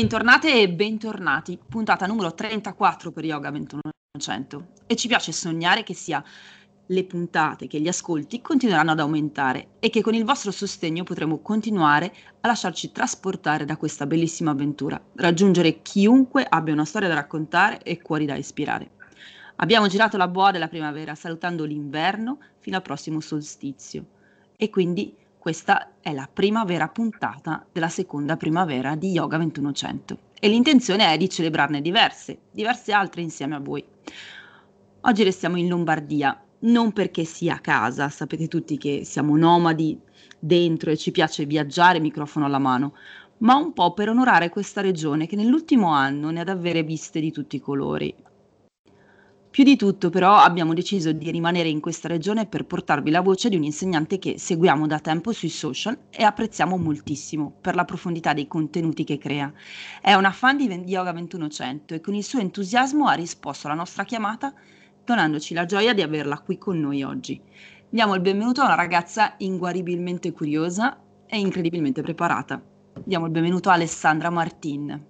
Bentornate e bentornati, puntata numero 34 per Yoga 2100 e ci piace sognare che sia le puntate, che gli ascolti continueranno ad aumentare e che con il vostro sostegno potremo continuare a lasciarci trasportare da questa bellissima avventura, raggiungere chiunque abbia una storia da raccontare e cuori da ispirare. Abbiamo girato la boa della primavera salutando l'inverno fino al prossimo solstizio. E quindi questa è la prima vera puntata della seconda primavera di Yoga 2100 e l'intenzione è di celebrarne diverse, diverse altre insieme a voi. Oggi restiamo in Lombardia, non perché sia a casa, sapete tutti che siamo nomadi dentro e ci piace viaggiare microfono alla mano, ma un po' per onorare questa regione che nell'ultimo anno ne ha davvero viste di tutti i colori. Più di tutto però abbiamo deciso di rimanere in questa regione per portarvi la voce di un insegnante che seguiamo da tempo sui social e apprezziamo moltissimo per la profondità dei contenuti che crea. È una fan di Yoga 2100 e con il suo entusiasmo ha risposto alla nostra chiamata donandoci la gioia di averla qui con noi oggi. Diamo il benvenuto a una ragazza inguaribilmente curiosa e incredibilmente preparata. Diamo il benvenuto a Alessandra Martin.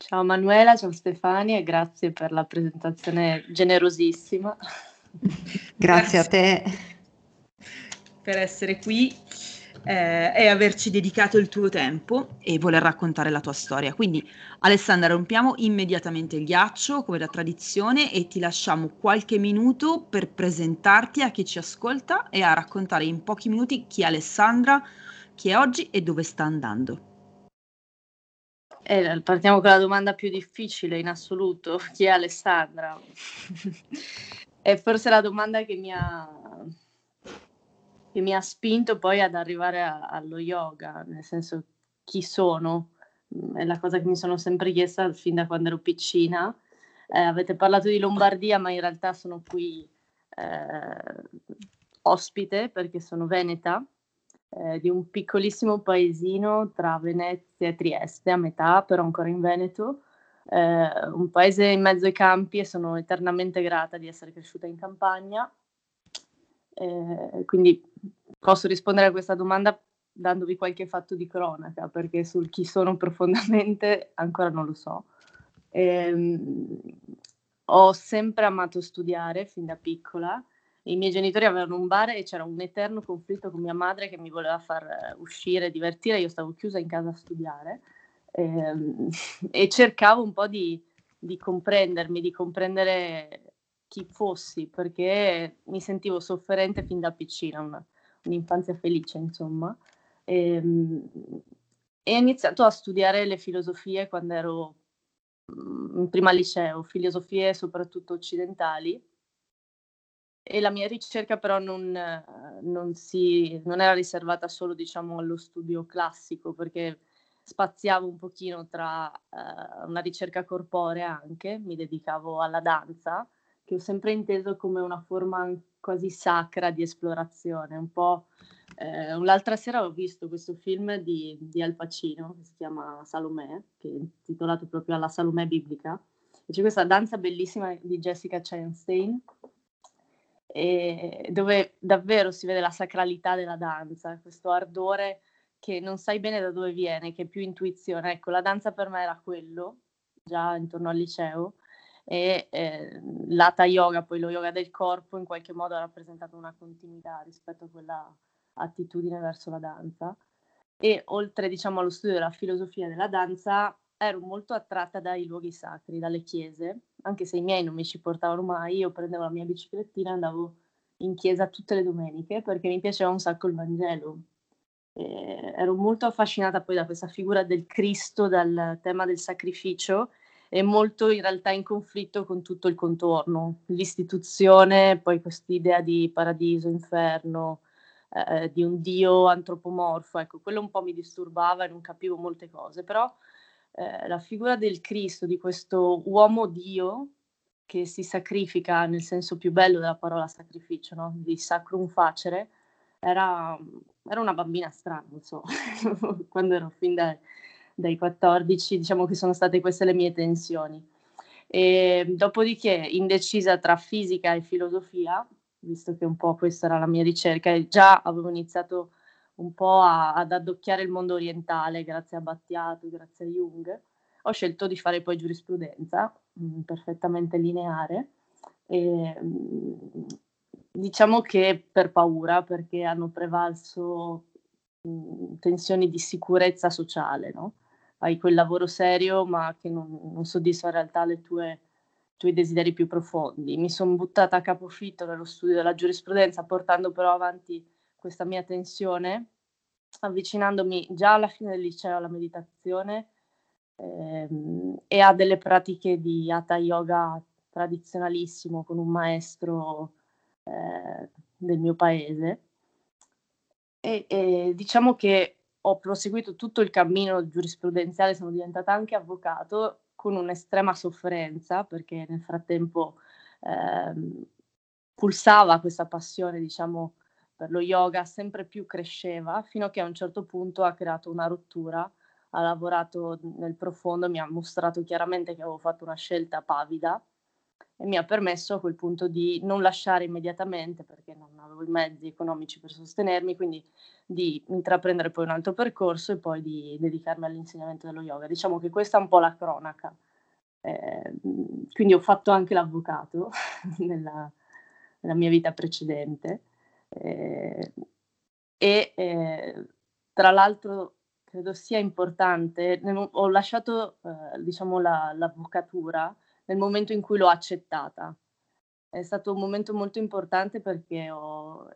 Ciao Manuela, ciao Stefania e grazie per la presentazione generosissima. Grazie, grazie. a te per essere qui eh, e averci dedicato il tuo tempo e voler raccontare la tua storia. Quindi Alessandra, rompiamo immediatamente il ghiaccio come da tradizione e ti lasciamo qualche minuto per presentarti a chi ci ascolta e a raccontare in pochi minuti chi è Alessandra, chi è oggi e dove sta andando. Eh, partiamo con la domanda più difficile in assoluto, chi è Alessandra? è forse la domanda che mi ha, che mi ha spinto poi ad arrivare a, allo yoga, nel senso chi sono, mm, è la cosa che mi sono sempre chiesta fin da quando ero piccina. Eh, avete parlato di Lombardia, ma in realtà sono qui eh, ospite perché sono veneta eh, di un piccolissimo paesino tra Venezia e Trieste, a metà, però ancora in Veneto, eh, un paese in mezzo ai campi e sono eternamente grata di essere cresciuta in campagna. Eh, quindi posso rispondere a questa domanda dandovi qualche fatto di cronaca, perché sul chi sono profondamente ancora non lo so. Ehm, ho sempre amato studiare fin da piccola i miei genitori avevano un bar e c'era un eterno conflitto con mia madre che mi voleva far eh, uscire, divertire, io stavo chiusa in casa a studiare ehm, e cercavo un po' di, di, comprendermi, di comprendere chi fossi, perché mi sentivo sofferente fin da piccina, una, un'infanzia felice insomma. E, ehm, e ho iniziato a studiare le filosofie quando ero mm, in prima liceo, filosofie soprattutto occidentali e la mia ricerca però non, non, si, non era riservata solo diciamo, allo studio classico, perché spaziavo un pochino tra uh, una ricerca corporea anche, mi dedicavo alla danza, che ho sempre inteso come una forma quasi sacra di esplorazione. Un po', eh, l'altra sera ho visto questo film di, di, Al Pacino, che si chiama Salomè, che è intitolato proprio alla Salomè biblica, e c'è questa danza bellissima di Jessica Chastain, dove davvero si vede la sacralità della danza, questo ardore che non sai bene da dove viene, che è più intuizione. Ecco, la danza per me era quello, già intorno al liceo, e eh, l'ata yoga, poi lo yoga del corpo, in qualche modo ha rappresentato una continuità rispetto a quella attitudine verso la danza. E oltre, diciamo, allo studio della filosofia della danza, ero molto attratta dai luoghi sacri, dalle chiese, anche se i miei non mi ci portavano mai, io prendevo la mia biciclettina e andavo in chiesa tutte le domeniche perché mi piaceva un sacco il Vangelo. E ero molto affascinata poi da questa figura del Cristo, dal tema del sacrificio e molto in realtà in conflitto con tutto il contorno, l'istituzione, poi quest'idea di paradiso, inferno, eh, di un Dio antropomorfo, ecco, quello un po' mi disturbava e non capivo molte cose, però eh, la figura del Cristo, di questo uomo Dio che si sacrifica nel senso più bello della parola sacrificio, no? di sacrum facere, era, era una bambina strana, so, quando ero fin dai, dai 14, diciamo che sono state queste le mie tensioni. E, dopodiché, indecisa tra fisica e filosofia, visto che un po' questa era la mia ricerca, e già avevo iniziato un po' a, ad addocchiare il mondo orientale, grazie a Battiato, grazie a Jung, ho scelto di fare poi giurisprudenza, mh, mm, perfettamente lineare. E, mh, mm, diciamo che per paura, perché hanno prevalso mh, mm, tensioni di sicurezza sociale, no? Hai quel lavoro serio, ma che non, non soddisfa in realtà le tue tuoi desideri più profondi. Mi sono buttata a capofitto nello studio della giurisprudenza, portando però avanti questa mia tensione, avvicinandomi già alla fine del liceo alla meditazione ehm, e a delle pratiche di hatha yoga tradizionalissimo con un maestro eh, del mio paese. E, e diciamo che ho proseguito tutto il cammino giurisprudenziale, sono diventata anche avvocato con un'estrema sofferenza perché nel frattempo eh, pulsava questa passione, diciamo, per lo yoga, sempre più cresceva, fino a che a un certo punto ha creato una rottura, ha lavorato nel profondo, mi ha mostrato chiaramente che avevo fatto una scelta pavida e mi ha permesso a quel punto di non lasciare immediatamente, perché non avevo i mezzi economici per sostenermi, quindi di intraprendere poi un altro percorso e poi di dedicarmi all'insegnamento dello yoga. Diciamo che questa è un po' la cronaca. Eh, quindi ho fatto anche l'avvocato nella, nella mia vita precedente eh, e eh, tra l'altro credo sia importante, ho lasciato eh, diciamo la, l'avvocatura nel momento in cui l'ho accettata. È stato un momento molto importante perché ho,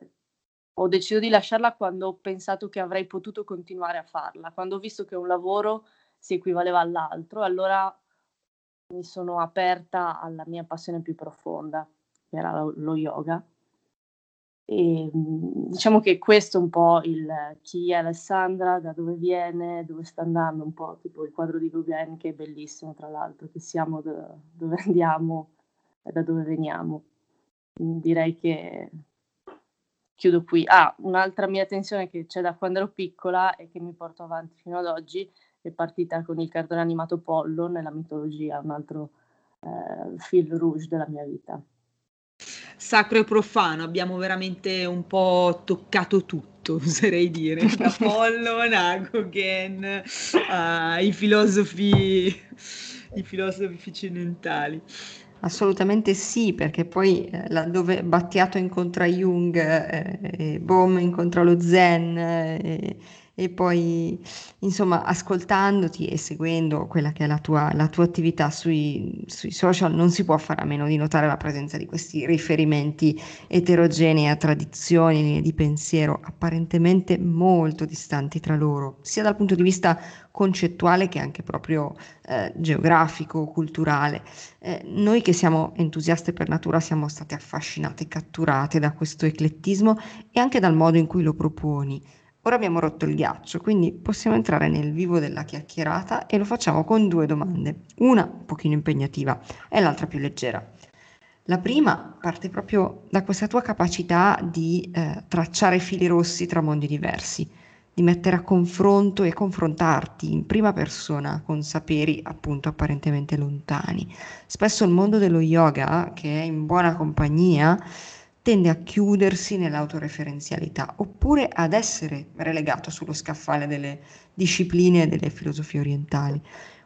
ho deciso di lasciarla quando ho pensato che avrei potuto continuare a farla, quando ho visto che un lavoro si equivaleva all'altro, allora mi sono aperta alla mia passione più profonda, che era lo, yoga. E mhmm, diciamo che questo è un po' il chi è Alessandra, da dove viene, dove sta andando, un po' tipo il quadro di Gauguin che è bellissimo tra l'altro, che siamo do, dove andiamo e da dove veniamo. Direi che chiudo qui. Ah, un'altra mia tensione che c'è da quando ero piccola e che mi porto avanti fino ad oggi è partita con il cartone animato Pollo nella mitologia, un altro eh, fil rouge della mia vita. Sacro e profano, abbiamo veramente un po' toccato tutto, oserei dire, da Pollo, Nago, Gen, uh, i filosofi, i filosofi occidentali. Assolutamente sì, perché poi eh, laddove Battiato incontra Jung, eh, Bohm incontra lo Zen, eh, e poi insomma ascoltandoti e seguendo quella che è la tua, la tua attività sui, sui, social non si può fare a meno di notare la presenza di questi riferimenti eterogenei a tradizioni, di pensiero apparentemente molto distanti tra loro, sia dal punto di vista concettuale che anche proprio eh, geografico, culturale. Eh, noi che siamo entusiaste per natura siamo state affascinate, catturate da questo eclettismo e anche dal modo in cui lo proponi. Ora abbiamo rotto il ghiaccio, quindi possiamo entrare nel vivo della chiacchierata e lo facciamo con due domande, una un pochino impegnativa e l'altra più leggera. La prima parte proprio da questa tua capacità di eh, tracciare fili rossi tra mondi diversi, di mettere a confronto e confrontarti in prima persona con saperi appunto apparentemente lontani. Spesso il mondo dello yoga, che è in buona compagnia, tende a chiudersi nell'autoreferenzialità oppure ad essere relegato sullo scaffale delle discipline e delle filosofie orientali.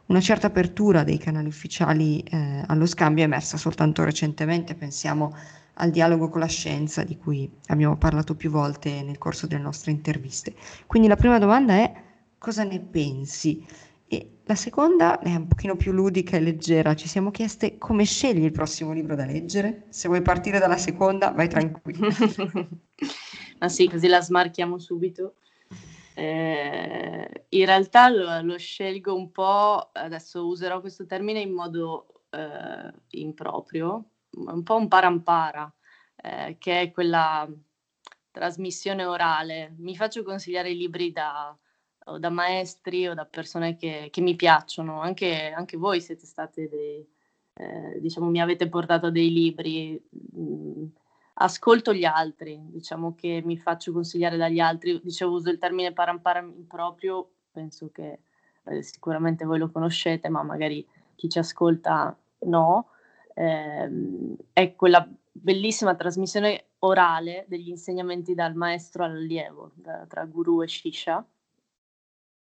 Una certa apertura dei canali ufficiali eh, allo scambio è emersa soltanto recentemente, pensiamo al dialogo con la scienza di cui abbiamo parlato più volte nel corso delle nostre interviste. Quindi la prima domanda è cosa ne pensi? E la seconda è un pochino più ludica e leggera. Ci siamo chieste come scegli il prossimo libro da leggere. Se vuoi partire dalla seconda, vai tranquillo. Ma sì, così la smarchiamo subito. Eh, in realtà lo, lo, scelgo un po', adesso userò questo termine in modo eh, improprio, un po' un parampara, eh, che è quella trasmissione orale. Mi faccio consigliare i libri da o da maestri o da persone che, che mi piacciono, anche, anche, voi siete state dei, eh, diciamo, mi avete portato dei libri, mm, ascolto gli altri, diciamo che mi faccio consigliare dagli altri, dicevo uso il termine parampara proprio, penso che eh, sicuramente voi lo conoscete, ma magari chi ci ascolta no, eh, è quella bellissima trasmissione orale degli insegnamenti dal maestro all'allievo, da, tra guru e shisha.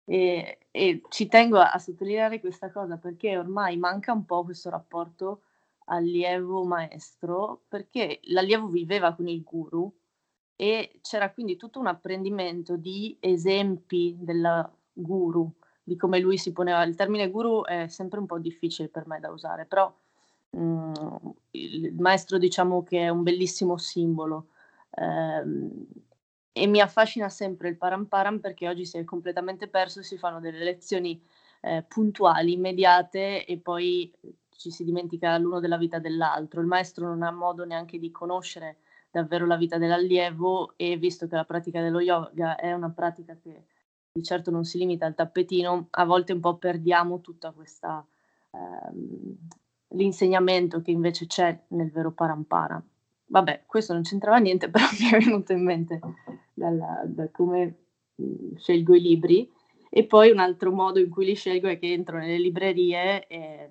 E, e, ci tengo a, sottolineare questa cosa perché ormai manca un po' questo rapporto allievo-maestro, perché l'allievo viveva con il guru e c'era quindi tutto un apprendimento di esempi del guru, di come lui si poneva. Il termine guru è sempre un po' difficile per me da usare, però mh, mm, il maestro diciamo che è un bellissimo simbolo. Ehm, e mi affascina sempre il paramparam perché oggi si è completamente perso, si fanno delle lezioni eh, puntuali, immediate e poi ci si dimentica l'uno della vita dell'altro. Il maestro non ha modo neanche di conoscere davvero la vita dell'allievo e visto che la pratica dello yoga è una pratica che di certo non si limita al tappetino, a volte un po' perdiamo tutta questa ehm, l'insegnamento che invece c'è nel vero parampara. Vabbè, questo non c'entrava niente, però mi è venuto in mente dalla, da come mh, scelgo i libri. E poi un altro modo in cui li scelgo è che entro nelle librerie e,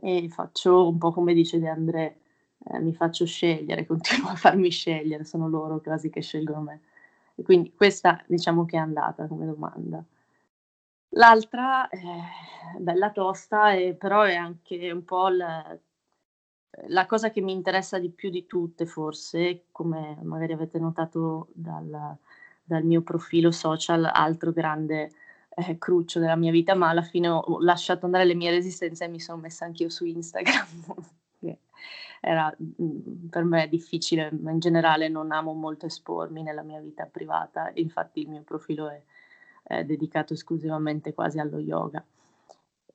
e faccio un po' come dice De André, eh, mi faccio scegliere, continuo a farmi scegliere, sono loro quasi che scelgono me. E quindi questa diciamo che è andata come domanda. L'altra è bella tosta, e però è anche un po' la, la cosa che mi interessa di più di tutte, forse, come magari avete notato dal, dal mio profilo social, altro grande eh, cruccio della mia vita, ma alla fine ho lasciato andare le mie resistenze e mi sono messa anch'io su Instagram. Era mh, per me difficile, ma in generale non amo molto espormi nella mia vita privata, infatti il mio profilo è, è dedicato esclusivamente quasi allo yoga.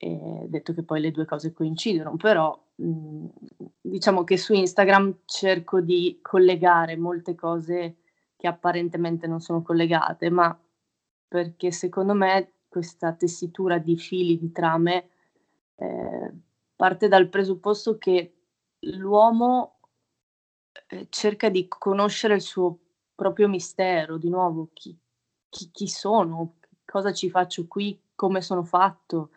E detto che poi le due cose coincidono, però mh, diciamo che su Instagram cerco di collegare molte cose che apparentemente non sono collegate, ma perché secondo me questa tessitura di fili, di trame, eh, parte dal presupposto che l'uomo eh, cerca di conoscere il suo proprio mistero, di nuovo, chi, chi, chi sono, cosa ci faccio qui, come sono fatto,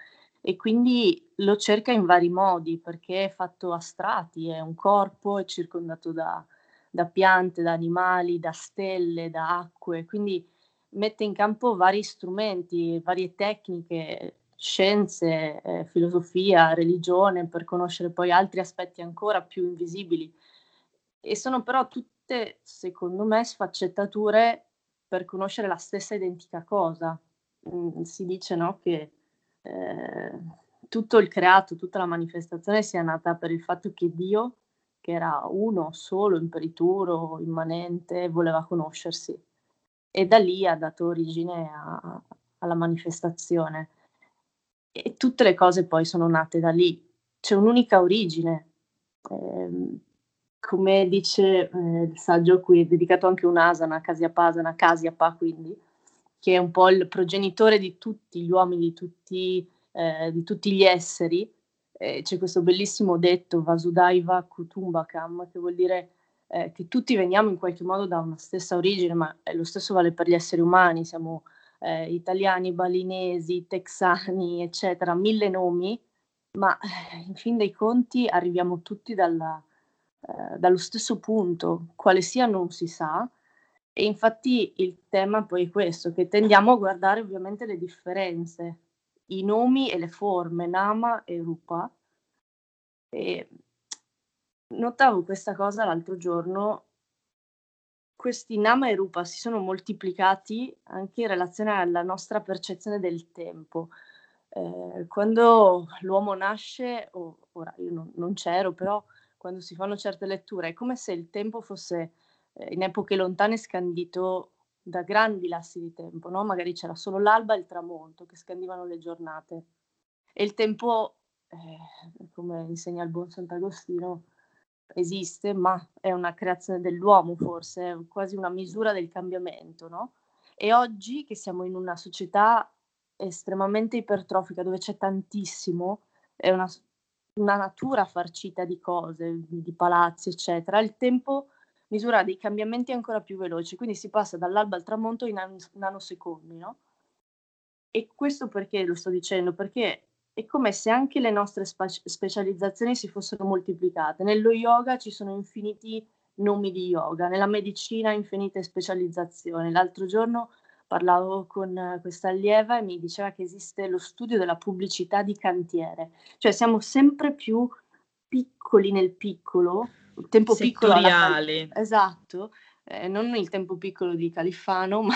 e quindi lo cerca in vari modi perché è fatto a strati, è un corpo, è circondato da, da piante, da animali, da stelle, da acque, quindi mette in campo vari strumenti, varie tecniche, scienze, eh, filosofia, religione, per conoscere poi altri aspetti ancora più invisibili. E sono però tutte, secondo me, sfaccettature per conoscere la stessa identica cosa. Mm, si dice no, che eh, tutto il creato, tutta la manifestazione sia nata per il fatto che Dio, che era uno solo, imperituro, immanente, voleva conoscersi. E da lì ha dato origine a, alla manifestazione. E tutte le cose poi sono nate da lì. C'è un'unica origine. Eh, come dice eh, il saggio qui, è dedicato anche un asana, Kasiapasana, Kasiapa quindi, che è un po' il progenitore di tutti gli uomini, di tutti, eh, di tutti gli esseri. Eh, c'è questo bellissimo detto, Vasudaiva Kutumbakam, che vuol dire eh, che tutti veniamo in qualche modo da una stessa origine, ma lo stesso vale per gli esseri umani, siamo eh, italiani, balinesi, texani, eccetera, mille nomi, ma eh, in fin dei conti arriviamo tutti dalla, eh, dallo stesso punto, quale sia non si sa, e infatti il tema poi è questo, che tendiamo a guardare ovviamente le differenze, i nomi e le forme, Nama e Rupa. E notavo questa cosa l'altro giorno, questi Nama e Rupa si sono moltiplicati anche in relazione alla nostra percezione del tempo. Eh, quando l'uomo nasce, oh, ora io non, non c'ero, però quando si fanno certe letture è come se il tempo fosse in epoche lontane scandito da grandi lassi di tempo, no? magari c'era solo l'alba e il tramonto che scandivano le giornate. E il tempo, eh, come insegna il buon Sant'Agostino, esiste, ma è una creazione dell'uomo forse, è quasi una misura del cambiamento. No? E oggi che siamo in una società estremamente ipertrofica dove c'è tantissimo, è una, una natura farcita di cose, di palazzi, eccetera, il tempo misura dei cambiamenti ancora più veloci, quindi si passa dall'alba al tramonto in nanosecondi, no? E questo perché lo sto dicendo? Perché è come se anche le nostre specializzazioni si fossero moltiplicate. Nello yoga ci sono infiniti nomi di yoga, nella medicina infinite specializzazioni. L'altro giorno parlavo con questa allieva e mi diceva che esiste lo studio della pubblicità di cantiere, cioè siamo sempre più piccoli nel piccolo, il tempo piccolo alla, esatto, eh, non il tempo piccolo di Califano, ma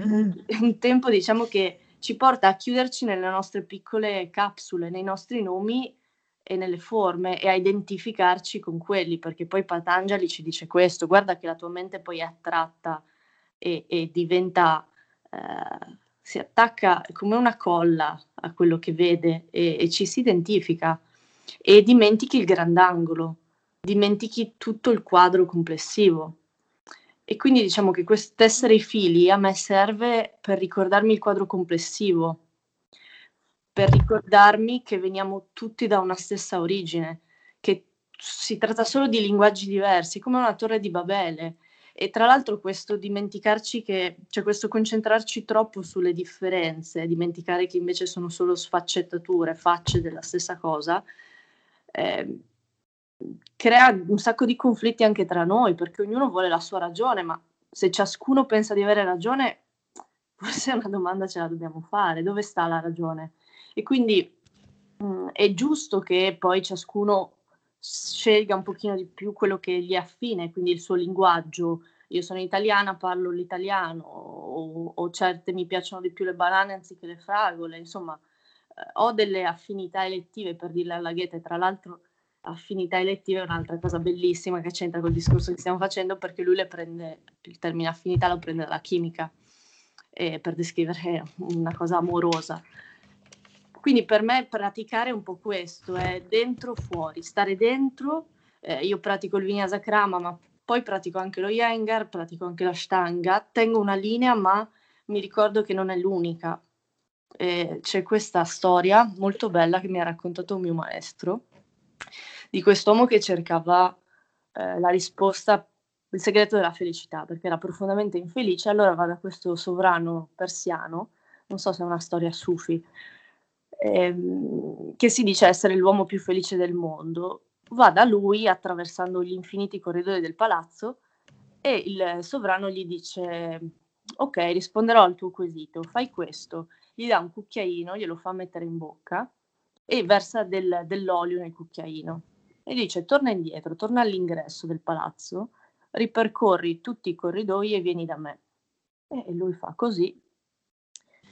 mm. un tempo diciamo che ci porta a chiuderci nelle nostre piccole capsule, nei nostri nomi e nelle forme e a identificarci con quelli, perché poi Patanjali ci dice questo, guarda che la tua mente poi è attratta e, e diventa, eh, si attacca come una colla a quello che vede e, e ci si identifica e dimentichi il grandangolo, dimentichi tutto il quadro complessivo. E quindi diciamo che tessere i fili a me serve per ricordarmi il quadro complessivo, per ricordarmi che veniamo tutti da una stessa origine, che si tratta solo di linguaggi diversi, come una torre di Babele. E tra l'altro questo dimenticarci che, cioè questo concentrarci troppo sulle differenze, dimenticare che invece sono solo sfaccettature, facce della stessa cosa, eh, crea un sacco di conflitti anche tra noi, perché ognuno vuole la sua ragione, ma se ciascuno pensa di avere ragione, forse una domanda ce la dobbiamo fare, dove sta la ragione? E quindi mh, mm, è giusto che poi ciascuno scelga un pochino di più quello che gli affine, quindi il suo linguaggio. Io sono italiana, parlo l'italiano, o, o certe mi piacciono di più le banane anziché le fragole, insomma, ho delle affinità elettive per dirle alla Goethe, tra l'altro affinità elettive è un'altra cosa bellissima che c'entra col discorso che stiamo facendo perché lui le prende, il termine affinità lo prende dalla chimica eh, per descrivere una cosa amorosa. Quindi per me praticare un po' questo, è dentro fuori, stare dentro, eh, io pratico il Vinyasa Krama ma poi pratico anche lo Yengar, pratico anche la Shtanga, tengo una linea ma mi ricordo che non è l'unica. Eh, c'è questa storia molto bella che mi ha raccontato un mio maestro di quest'uomo che cercava eh, la risposta, il segreto della felicità, perché era profondamente infelice, allora va da questo sovrano persiano, non so se è una storia sufi, ehm, che si dice essere l'uomo più felice del mondo, va da lui attraversando gli infiniti corridoi del palazzo e il sovrano gli dice ok risponderò al tuo quesito, fai questo, gli dà un cucchiaino, glielo fa mettere in bocca e versa del, dell'olio nel cucchiaino e dice torna indietro, torna all'ingresso del palazzo, ripercorri tutti i corridoi e vieni da me. E lui fa così,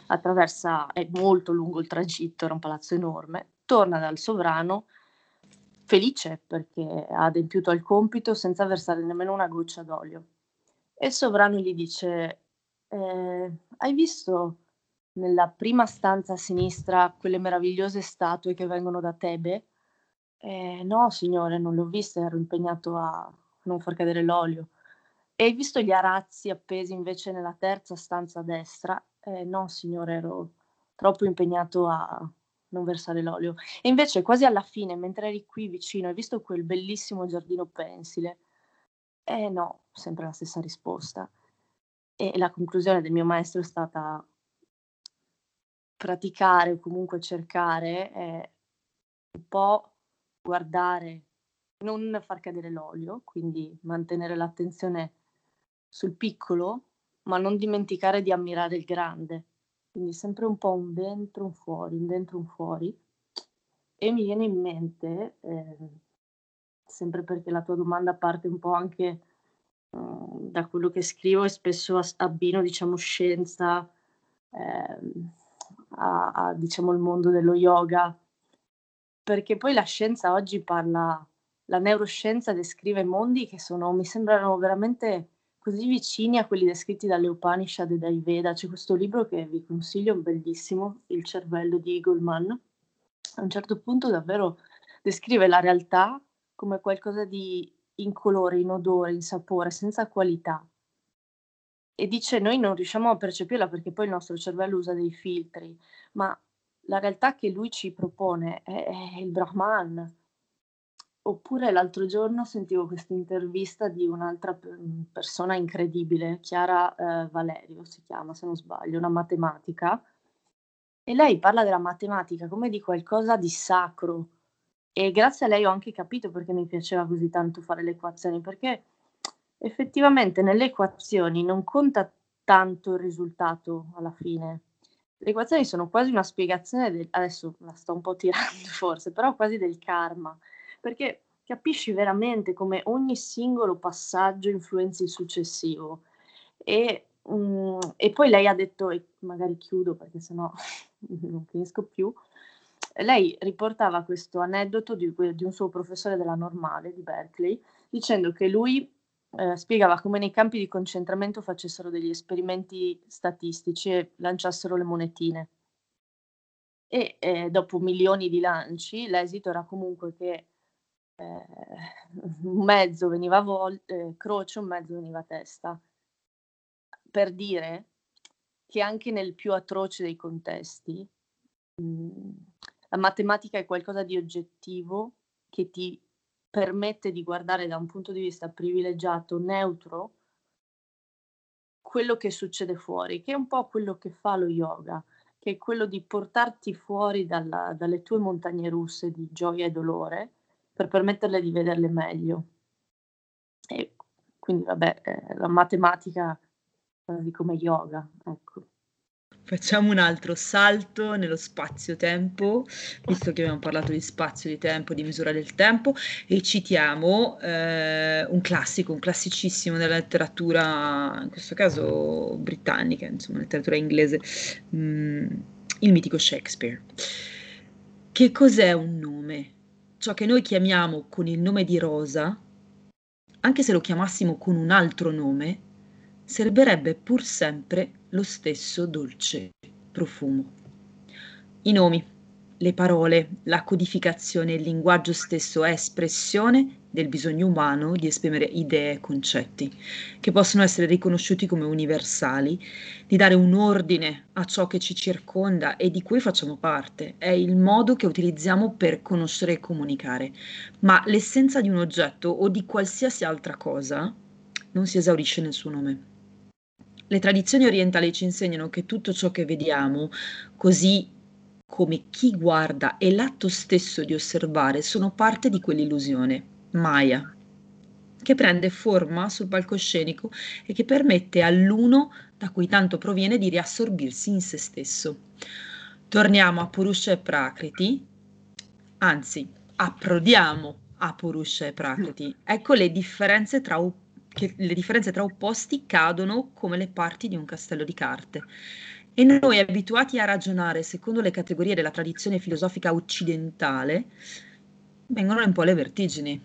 attraversa, è molto lungo il tragitto, era un palazzo enorme, torna dal sovrano felice perché ha adempiuto al compito senza versare nemmeno una goccia d'olio. E il sovrano gli dice, eh, hai visto nella prima stanza a sinistra quelle meravigliose statue che vengono da Tebe? Eh, no, signore, non le ho viste, ero impegnato a non far cadere l'olio. E hai visto gli arazzi appesi invece nella terza stanza a destra? Eh, no, signore, ero troppo impegnato a non versare l'olio. E invece, quasi alla fine, mentre eri qui vicino, hai visto quel bellissimo giardino pensile? Eh no, sempre la stessa risposta. E la conclusione del mio maestro è stata praticare o comunque cercare è un po' guardare, non far cadere l'olio, quindi mantenere l'attenzione sul piccolo, ma non dimenticare di ammirare il grande. Quindi sempre un po' un dentro, un fuori, un dentro, un fuori. E mi viene in mente, eh, sempre perché la tua domanda parte un po' anche uh, da quello che scrivo e spesso abbino, diciamo, scienza, eh, a, a diciamo, il mondo dello yoga, perché poi la scienza oggi parla, la neuroscienza descrive mondi che sono, mi sembrano veramente così vicini a quelli descritti dalle Upanishad e dai Veda. C'è questo libro che vi consiglio, bellissimo, Il cervello di Eagleman. A un certo punto davvero descrive la realtà come qualcosa di incolore, in odore, in sapore, senza qualità e dice noi non riusciamo a percepirla perché poi il nostro cervello usa dei filtri, ma la realtà che lui ci propone è, è il Brahman. Oppure l'altro giorno sentivo questa intervista di un'altra persona incredibile, Chiara eh, Valerio si chiama se non sbaglio, una matematica, e lei parla della matematica come di qualcosa di sacro. E grazie a lei ho anche capito perché mi piaceva così tanto fare le equazioni, perché effettivamente nelle equazioni non conta tanto il risultato alla fine. Le equazioni sono quasi una spiegazione del, adesso la sto un po' tirando forse, però quasi del karma, perché capisci veramente come ogni singolo passaggio influenzi il successivo. E, um, e poi lei ha detto, e magari chiudo perché sennò non finisco più, lei riportava questo aneddoto di, di un suo professore della normale di Berkeley, dicendo che lui eh, spiegava come nei campi di concentramento facessero degli esperimenti statistici e lanciassero le monetine. E eh, dopo milioni di lanci l'esito era comunque che eh, un mezzo veniva vol- eh, croce, un mezzo veniva testa. Per dire che anche nel più atroce dei contesti mh, mhmm, la matematica è qualcosa di oggettivo che ti permette di guardare da un punto di vista privilegiato, neutro, quello che succede fuori, che è un po' quello che fa lo yoga, che è quello di portarti fuori dalla, dalle tue montagne russe di gioia e dolore per permetterle di vederle meglio. E quindi, vabbè, eh, la matematica quasi come yoga, ecco. Facciamo un altro salto nello spazio-tempo, visto che abbiamo parlato di spazio, di tempo, di misura del tempo, e citiamo eh, un classico, un classicissimo della letteratura, in questo caso britannica, insomma, letteratura inglese, mh, mm, il mitico Shakespeare. Che cos'è un nome? Ciò che noi chiamiamo con il nome di Rosa, anche se lo chiamassimo con un altro nome, serberebbe pur sempre lo stesso dolce profumo. I nomi, le parole, la codificazione, il linguaggio stesso è espressione del bisogno umano di esprimere idee e concetti, che possono essere riconosciuti come universali, di dare un ordine a ciò che ci circonda e di cui facciamo parte. È il modo che utilizziamo per conoscere e comunicare. Ma l'essenza di un oggetto o di qualsiasi altra cosa non si esaurisce nel suo nome. Le tradizioni orientali ci insegnano che tutto ciò che vediamo, così come chi guarda e l'atto stesso di osservare, sono parte di quell'illusione, Maya, che prende forma sul palcoscenico e che permette all'uno da cui tanto proviene di riassorbirsi in se stesso. Torniamo a Purusha e Prakriti, anzi, approdiamo a Purusha e Prakriti. Ecco le differenze tra che le differenze tra opposti cadono come le parti di un castello di carte. E noi abituati a ragionare secondo le categorie della tradizione filosofica occidentale, vengono un po' le vertigini.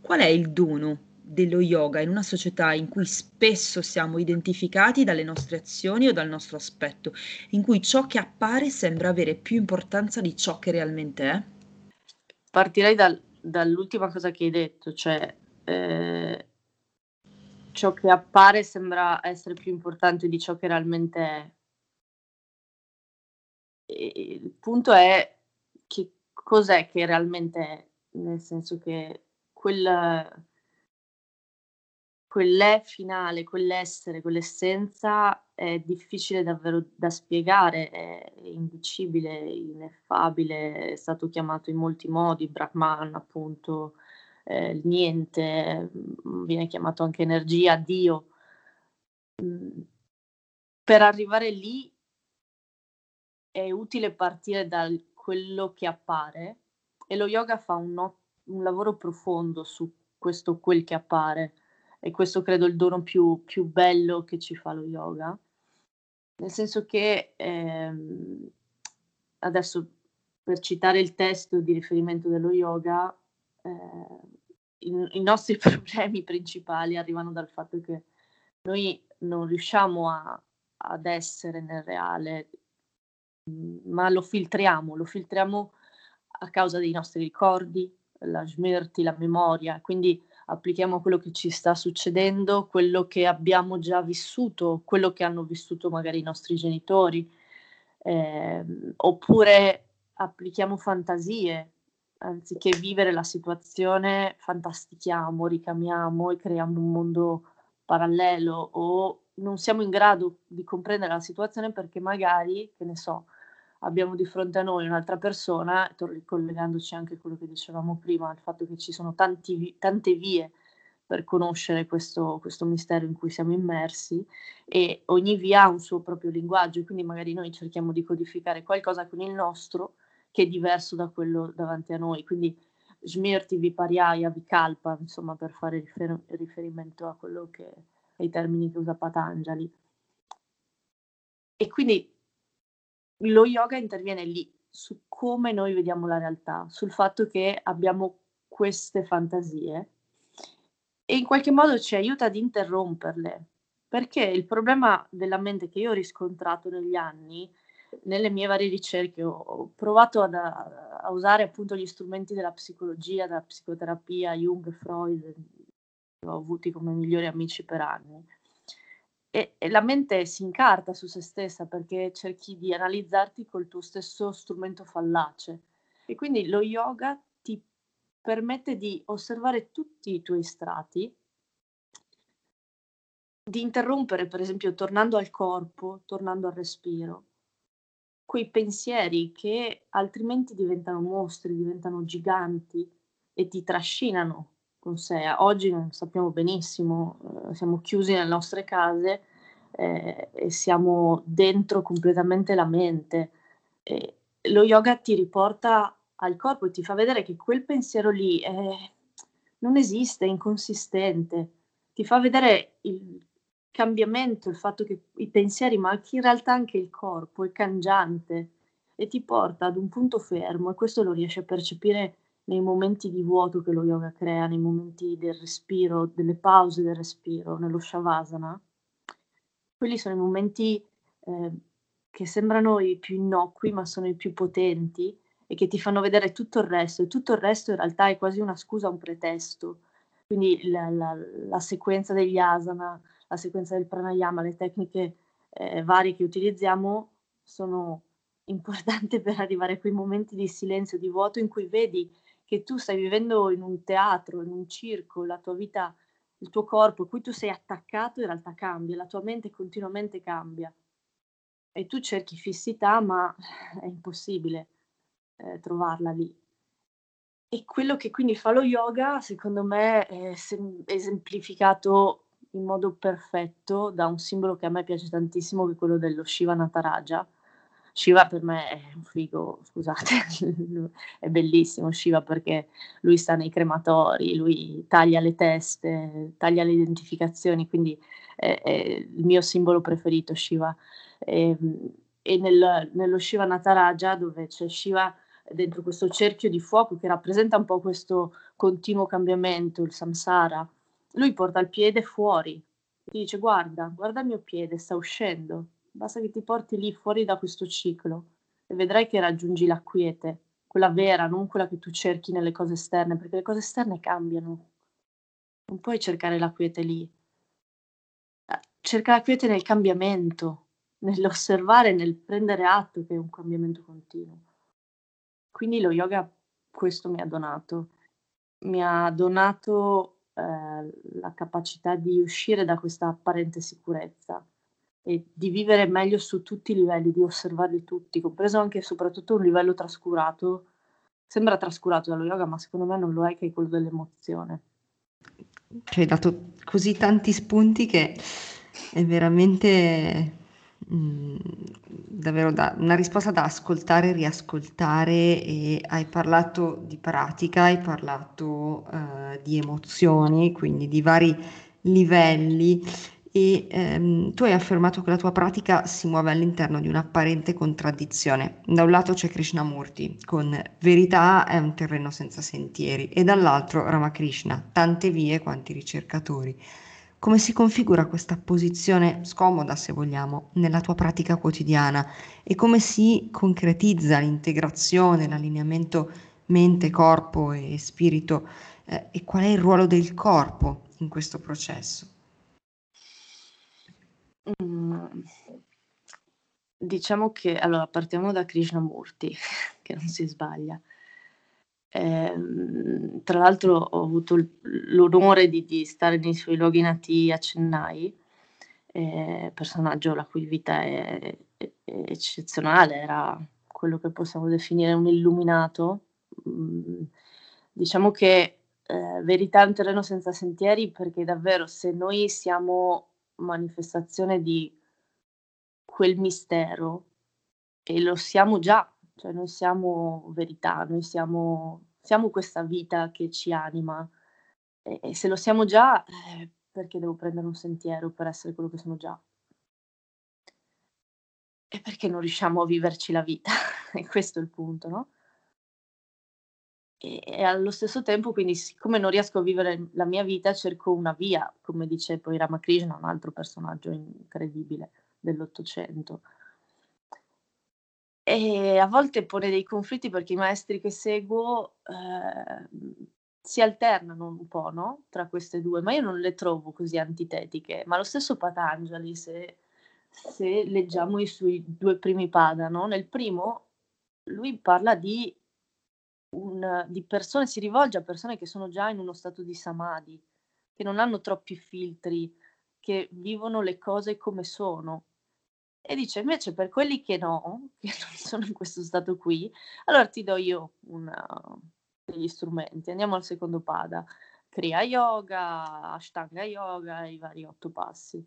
Qual è il dono dello yoga in una società in cui spesso siamo identificati dalle nostre azioni o dal nostro aspetto, in cui ciò che appare sembra avere più importanza di ciò che realmente è? Partirei dal, dall'ultima cosa che hai detto, cioè eh, ciò che appare sembra essere più importante di ciò che realmente è. E il punto è che cos'è che realmente è, nel senso che quel, quell'è finale, quell'essere, quell'essenza è difficile davvero da spiegare, è indicibile, ineffabile, è stato chiamato in molti modi, Brahman appunto, eh, niente, mm, viene chiamato anche energia, Dio. Mm, per arrivare lì è utile partire da quello che appare e lo yoga fa un, un lavoro profondo su questo quel che appare e questo credo il dono più, più bello che ci fa lo yoga, nel senso che ehm, adesso per citare il testo di riferimento dello yoga, eh, i, nostri problemi principali arrivano dal fatto che noi non riusciamo a, ad essere nel reale, mm, ma lo filtriamo, lo filtriamo a causa dei nostri ricordi, la smirti, la memoria, quindi applichiamo quello che ci sta succedendo, quello che abbiamo già vissuto, quello che hanno vissuto magari i nostri genitori, eh, oppure applichiamo fantasie, anziché vivere la situazione, fantastichiamo, ricamiamo e creiamo un mondo parallelo o non siamo in grado di comprendere la situazione perché magari, che ne so, abbiamo di fronte a noi un'altra persona, ricollegandoci anche a quello che dicevamo prima, il fatto che ci sono tanti, tante vie per conoscere questo, questo, mistero in cui siamo immersi e ogni via ha un suo proprio linguaggio, quindi magari noi cerchiamo di codificare qualcosa con il nostro che è diverso da quello davanti a noi, quindi Smirti, Vipariaya, Vikalpa, insomma per fare rifer- riferimento a quello che ai termini che usa Patanjali. E quindi lo yoga interviene lì, su come noi vediamo la realtà, sul fatto che abbiamo queste fantasie e in qualche modo ci aiuta ad interromperle, perché il problema della mente che io ho riscontrato negli anni, nelle mie varie ricerche, ho, provato ad, a usare appunto gli strumenti della psicologia, della psicoterapia, Jung, Freud, ho avuti come migliori amici per anni. E, e, la mente si incarta su se stessa perché cerchi di analizzarti col tuo stesso strumento fallace. E quindi lo yoga ti permette di osservare tutti i tuoi strati, di interrompere, per esempio, tornando al corpo, tornando al respiro, quei pensieri che altrimenti diventano mostri, diventano giganti e ti trascinano con sé. Oggi non sappiamo benissimo, eh, siamo chiusi nelle nostre case eh, e siamo dentro completamente la mente. E lo yoga ti riporta al corpo e ti fa vedere che quel pensiero lì è, non esiste, è inconsistente. Ti fa vedere il cambiamento, il fatto che i pensieri, ma in realtà anche il corpo è cangiante e ti porta ad un punto fermo e questo lo riesci a percepire nei momenti di vuoto che lo yoga crea, nei momenti del respiro, delle pause del respiro, nello shavasana. Quelli sono i momenti eh, che sembrano i più innocui, ma sono i più potenti e che ti fanno vedere tutto il resto. E tutto il resto in realtà è quasi una scusa, un pretesto. Quindi la, la, la sequenza degli asana, la sequenza del pranayama, le tecniche eh, varie che utilizziamo sono importanti per arrivare a quei momenti di silenzio, di vuoto in cui vedi che tu stai vivendo in un teatro, in un circo, la tua vita, il tuo corpo, cui tu sei attaccato, in realtà cambia, la tua mente continuamente cambia. E tu cerchi fissità, ma è impossibile eh, trovarla lì. E quello che quindi fa lo yoga, secondo me, è sem- esemplificato in modo perfetto da un simbolo che a me piace tantissimo, che è quello dello Shiva Nataraja. Shiva per me è un figo, scusate, è bellissimo Shiva perché lui sta nei crematori, lui taglia le teste, taglia le identificazioni, quindi è, è il mio simbolo preferito Shiva. E, ehm, e nel, nello Shiva Nataraja, dove c'è Shiva dentro questo cerchio di fuoco che rappresenta un po' questo continuo cambiamento, il samsara, lui porta il piede fuori, ti dice guarda, guarda il mio piede, sta uscendo, basta che ti porti lì fuori da questo ciclo e vedrai che raggiungi la quiete, quella vera, non quella che tu cerchi nelle cose esterne, perché le cose esterne cambiano. Non puoi cercare la quiete lì. Eh, cerca la quiete nel cambiamento, nell'osservare, nel prendere atto che è un cambiamento continuo. Quindi lo yoga questo mi ha donato. Mi ha donato eh, la capacità di uscire da questa apparente sicurezza e di vivere meglio su tutti i livelli, di osservarli tutti, compreso anche e soprattutto un livello trascurato. Sembra trascurato dallo yoga, ma secondo me non lo è, che è quello dell'emozione. Ci hai dato così tanti spunti che è veramente Mhmm, davvero da una risposta da ascoltare e riascoltare e hai parlato di pratica, hai parlato, uhm, di emozioni, quindi di vari livelli e, ehm, tu hai affermato che la tua pratica si muove all'interno di un'apparente contraddizione. Da un lato c'è Krishnamurti con verità è un terreno senza sentieri e dall'altro Ramakrishna, tante vie quanti ricercatori. Come si configura questa posizione scomoda, se vogliamo, nella tua pratica quotidiana e come si concretizza l'integrazione, l'allineamento mente, corpo e spirito eh, e qual è il ruolo del corpo in questo processo? Mm, diciamo che allora partiamo da Krishnamurti, che non si sbaglia. Ehm, tra l'altro ho avuto l'onore di, di, stare nei suoi luoghi nati a Chennai, eh, personaggio la cui vita è, è, è, eccezionale, era quello che possiamo definire un illuminato. Mm, diciamo che eh, verità in terreno senza sentieri perché davvero se noi siamo manifestazione di quel mistero e lo siamo già, cioè noi siamo verità, noi siamo, siamo questa vita che ci anima e, e se lo siamo già eh, perché devo prendere un sentiero per essere quello che sono già? E perché non riusciamo a viverci la vita? e questo è il punto, no? E, e, allo stesso tempo, quindi, siccome non riesco a vivere la mia vita, cerco una via, come dice poi Ramakrishna, un altro personaggio incredibile dell'Ottocento. E a volte pone dei conflitti perché i maestri che seguo eh, si alternano un po' no? tra queste due, ma io non le trovo così antitetiche. Ma lo stesso Patanjali, se, se leggiamo i suoi due primi pada, no? nel primo lui parla di, un, di persone, si rivolge a persone che sono già in uno stato di samadhi, che non hanno troppi filtri, che vivono le cose come sono. E dice invece per quelli che no, che non sono in questo stato qui, allora ti do io una, degli strumenti. Andiamo al secondo pada. Kriya Yoga, Ashtanga Yoga, i vari otto passi.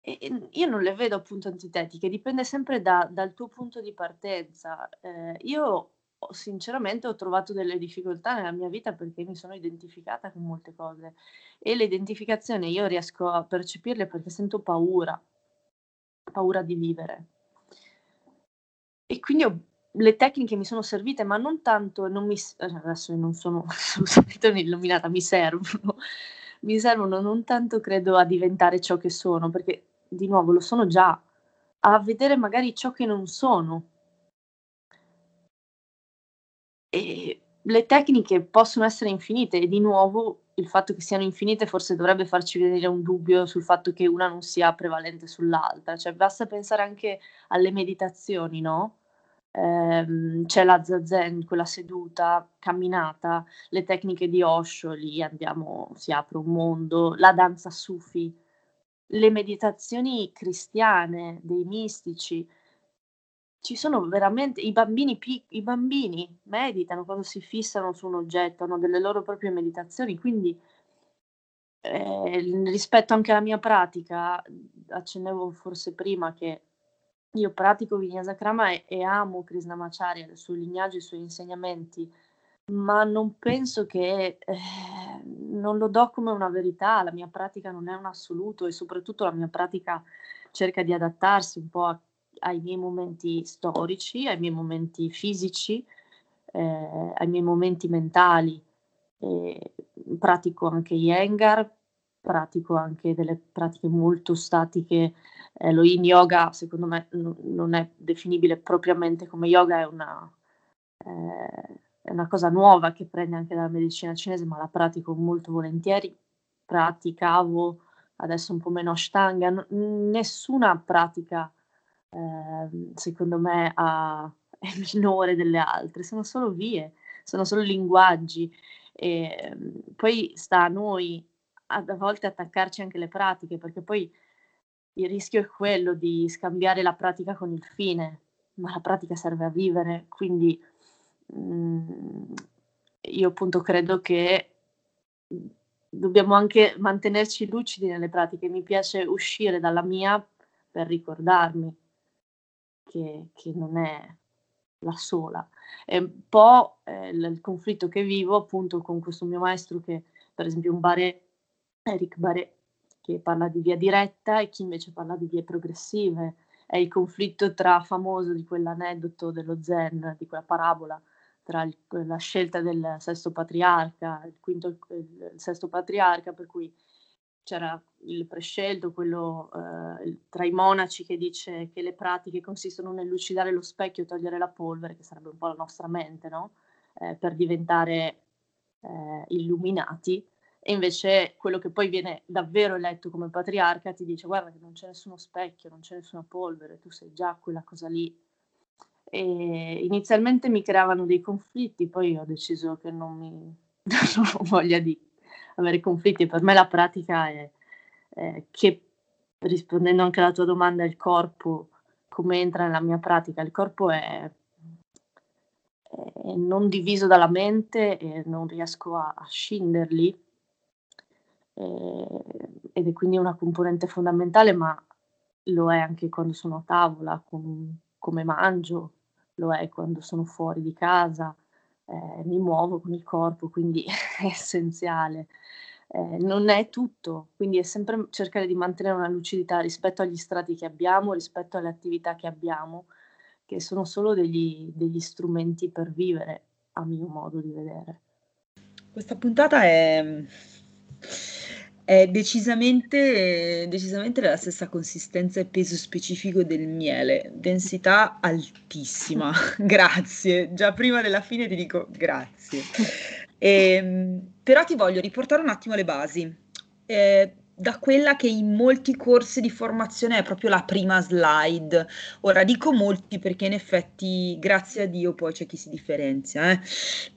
E, e io non le vedo appunto antitetiche, dipende sempre da, dal tuo punto di partenza. Eh, io sinceramente ho trovato delle difficoltà nella mia vita perché mi sono identificata con molte cose e le identificazioni io riesco a percepirle perché sento paura, paura di vivere. E quindi ho le tecniche mi sono servite, ma non tanto, non mi, eh, adesso non sono assolutamente un'illuminata, mi servono, mi servono non tanto credo a diventare ciò che sono, perché di nuovo lo sono già, a vedere magari ciò che non sono. E le tecniche possono essere infinite e di nuovo il fatto che siano infinite forse dovrebbe farci venire un dubbio sul fatto che una non sia prevalente sull'altra, cioè basta pensare anche alle meditazioni, no? ehm, c'è la zazen, quella seduta, camminata, le tecniche di Osho, lì andiamo, si apre un mondo, la danza sufi, le meditazioni cristiane dei mistici. Ci sono veramente i bambini, i bambini meditano quando si fissano su un oggetto, hanno delle loro proprie meditazioni, quindi eh, rispetto anche alla mia pratica, accennevo forse prima che io pratico Vinyasa Krama e, e amo Krishnamacharya, il suo lignaggio, i suoi insegnamenti, ma non penso che eh, non lo do come una verità, la mia pratica non è un assoluto e soprattutto la mia pratica cerca di adattarsi un po' a, ai miei momenti storici, ai miei momenti fisici, eh, ai miei momenti mentali. E pratico anche Yengar, pratico anche delle pratiche molto statiche. Eh, lo yin yoga, secondo me, n- non è definibile propriamente come yoga, è una, eh, è una cosa nuova che prende anche dalla medicina cinese, ma la pratico molto volentieri. Praticavo adesso un po' meno Ashtanga, n- nessuna pratica, eh, secondo me, ha, è minore delle altre, sono solo vie, sono solo linguaggi. E, poi sta a noi a volte attaccarci anche le pratiche, perché poi il rischio è quello di scambiare la pratica con il fine, ma la pratica serve a vivere, quindi mh, mhmm, io appunto credo che dobbiamo anche mantenerci lucidi nelle pratiche, mi piace uscire dalla mia per ricordarmi che, che non è la sola. È un po' eh, il, conflitto che vivo appunto con questo mio maestro che per esempio un bare Eric Barret che parla di via diretta e chi invece parla di vie progressive. È il conflitto tra famoso di quell'aneddoto dello Zen, di quella parabola, tra il, la scelta del sesto patriarca, il quinto il sesto patriarca, per cui c'era il prescelto, quello eh, tra i monaci che dice che le pratiche consistono nel lucidare lo specchio e togliere la polvere, che sarebbe un po' la nostra mente, no? eh, per diventare eh, illuminati e invece quello che poi viene davvero eletto come patriarca ti dice guarda che non c'è nessuno specchio, non c'è nessuna polvere, tu sei già quella cosa lì. E inizialmente mi creavano dei conflitti, poi ho deciso che non mi non ho voglia di avere conflitti. Per me la pratica è, è che, rispondendo anche alla tua domanda, il corpo come entra nella mia pratica. Il corpo è, è non diviso dalla mente e non riesco a, a scinderli ed è quindi una componente fondamentale, ma lo è anche quando sono a tavola, con, come mangio, lo è quando sono fuori di casa, eh, mi muovo con il corpo, quindi è essenziale. Eh, non è tutto, quindi è sempre cercare di mantenere una lucidità rispetto agli strati che abbiamo, rispetto alle attività che abbiamo, che sono solo degli, degli strumenti per vivere, a mio modo di vedere. Questa puntata è è decisamente, decisamente della stessa consistenza e peso specifico del miele, densità altissima. grazie, già prima della fine ti dico grazie. E, ehm, però ti voglio riportare un attimo alle basi. Eh, da quella che in molti corsi di formazione è proprio la prima slide. Ora dico molti perché in effetti, grazie a Dio, poi c'è chi si differenzia, eh?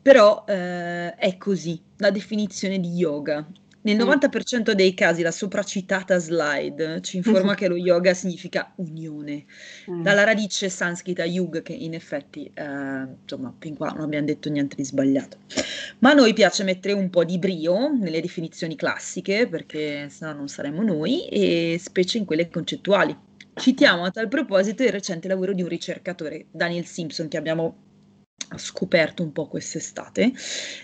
però eh, è così, la definizione di yoga. Nel 90% mm. dei casi la sopracitata slide ci informa che lo yoga significa unione, mm. dalla radice sanscrita yug, che in effetti, eh, insomma, fin qua non abbiamo detto niente di sbagliato. Ma a noi piace mettere un po' di brio nelle definizioni classiche, perché sennò non saremmo noi, e specie in quelle concettuali. Citiamo a tal proposito il recente lavoro di un ricercatore, Daniel Simpson, che abbiamo scoperto un po' quest'estate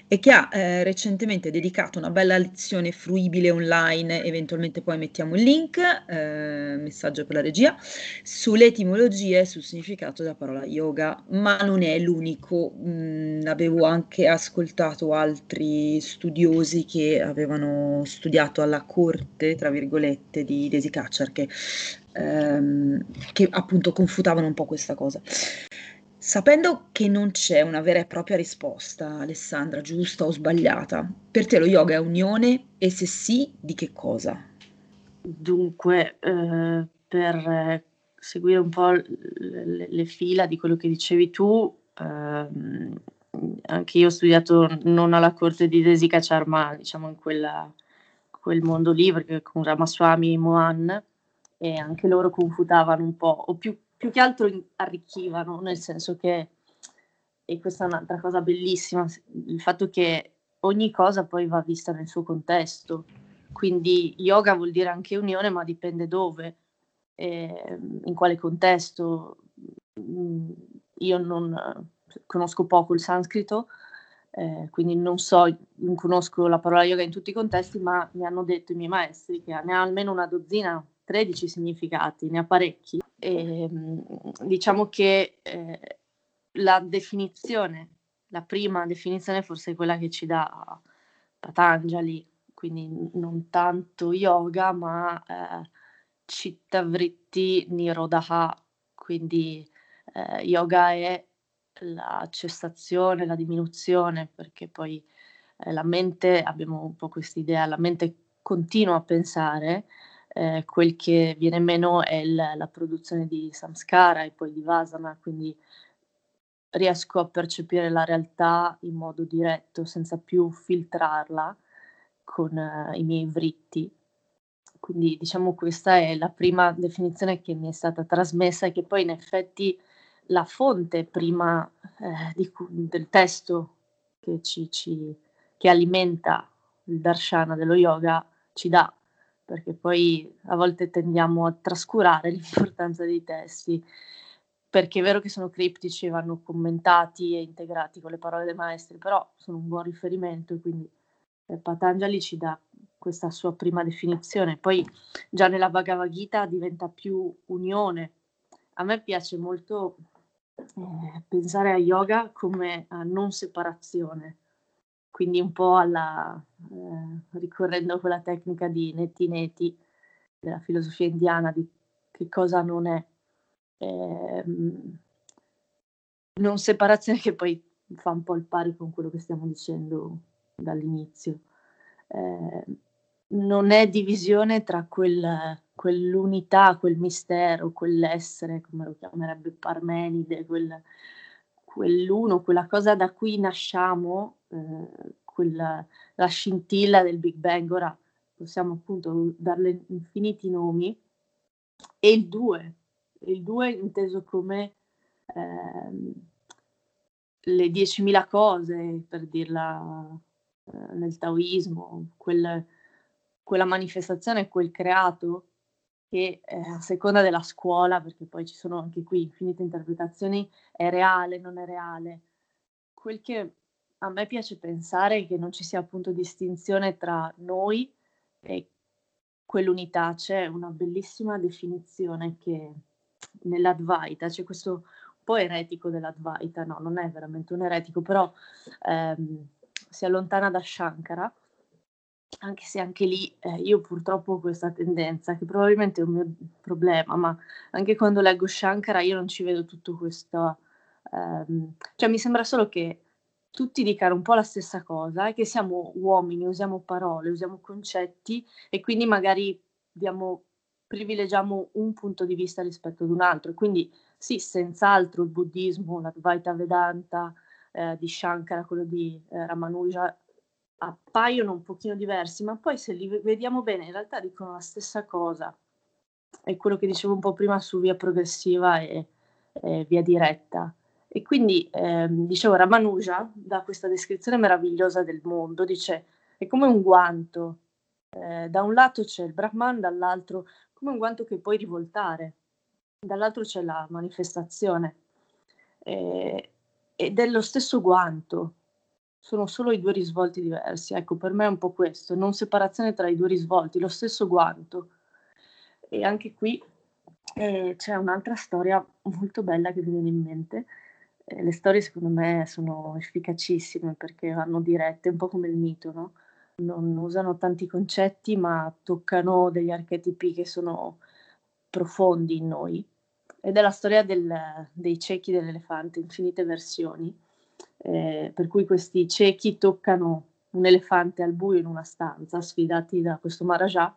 e che ha eh, recentemente dedicato una bella lezione fruibile online, eventualmente poi mettiamo il link, eh, messaggio per la regia, sull'etimologia e sul significato della parola yoga, ma non è l'unico, mh, mm, avevo anche ascoltato altri studiosi che avevano studiato alla corte, tra virgolette, di Desi Cacciar, che, ehm, che appunto confutavano un po' questa cosa. Sapendo che non c'è una vera e propria risposta, Alessandra, giusta o sbagliata, per te lo yoga è unione e se sì, di che cosa? Dunque, eh, per seguire un po' le, le, fila di quello che dicevi tu, eh, anche io ho studiato non alla corte di Desica Charma, diciamo in quella, quel mondo lì, perché con Ramaswamy e Mohan, e anche loro confutavano un po', o più più che altro arricchivano, nel senso che, e questa è un'altra cosa bellissima, il fatto che ogni cosa poi va vista nel suo contesto. Quindi yoga vuol dire anche unione, ma dipende dove, eh, in quale contesto. Mm, io non conosco poco il sanscrito, eh, quindi non so, non conosco la parola yoga in tutti i contesti, ma mi hanno detto i miei maestri che ne ha almeno una dozzina 13 significati, ne ha parecchi. E, ehm, diciamo che eh, la definizione, la prima definizione forse è quella che ci dà Patanjali, quindi non tanto yoga, ma eh, citta vritti nirodha, quindi eh, yoga è la cessazione, la diminuzione, perché poi eh, la mente, abbiamo un po' questa idea, la mente continua a pensare, eh, quel che viene meno è il, la produzione di samskara e poi di vasana, quindi riesco a percepire la realtà in modo diretto, senza più filtrarla con uh, i miei vritti. Quindi diciamo questa è la prima definizione che mi è stata trasmessa e che poi in effetti la fonte prima eh, di, del testo che, ci, ci, che alimenta il darshana dello yoga ci dà perché poi a volte tendiamo a trascurare l'importanza dei testi, perché è vero che sono criptici, vanno commentati e integrati con le parole dei maestri, però sono un buon riferimento e quindi eh, Patanjali ci dà questa sua prima definizione. Poi già nella Bhagavad Gita diventa più unione. A me piace molto eh, pensare a yoga come a non separazione, quindi un po' alla, eh, ricorrendo a quella tecnica di netti neti della filosofia indiana di che cosa non è. Eh, non separazione che poi fa un po' il pari con quello che stiamo dicendo dall'inizio. Eh, non è divisione tra quel, quell'unità, quel mistero, quell'essere, come lo chiamerebbe Parmenide, quel, quell'uno, quella cosa da cui nasciamo, eh, quella, la scintilla del Big Bang, ora possiamo appunto darle infiniti nomi, e il 2, il 2 inteso come eh, le 10.000 cose, per dirla eh, nel taoismo, quel, quella manifestazione, quel creato che eh, a seconda della scuola, perché poi ci sono anche qui infinite interpretazioni, è reale, non è reale. Quel che a me piace pensare che non ci sia appunto distinzione tra noi e quell'unità. C'è una bellissima definizione che nell'Advaita c'è questo un po' eretico dell'Advaita, no, non è veramente un eretico, però ehm, si allontana da Shankara anche se anche lì eh, io purtroppo ho questa tendenza, che probabilmente è un mio problema, ma anche quando leggo Shankara io non ci vedo tutto questo, ehm, cioè mi sembra solo che tutti dicano un po' la stessa cosa, e che siamo uomini, usiamo parole, usiamo concetti e quindi magari diamo, privilegiamo un punto di vista rispetto ad un altro. Quindi sì, senz'altro il buddismo, l'Advaita Vedanta eh, di Shankara, quello di eh, Ramanuja, appaiono un pochino diversi, ma poi se li vediamo bene in realtà dicono la stessa cosa. È quello che dicevo un po' prima su via progressiva e, e via diretta. E quindi, eh, dicevo, Ramanuja dà questa descrizione meravigliosa del mondo, dice, è come un guanto, eh, da un lato c'è il Brahman, dall'altro come un guanto che puoi rivoltare, dall'altro c'è la manifestazione. Eh, ed è lo stesso guanto, sono solo i due risvolti diversi. Ecco, per me è un po' questo, non separazione tra i due risvolti, lo stesso guanto. E anche qui eh, c'è un'altra storia molto bella che mi viene in mente. Eh, le storie secondo me sono efficacissime perché vanno dirette, un po' come il mito, no? Non usano tanti concetti ma toccano degli archetipi che sono profondi in noi. Ed è la storia del, dei ciechi dell'elefante, infinite versioni eh, per cui questi ciechi toccano un elefante al buio in una stanza, sfidati da questo Maharaja.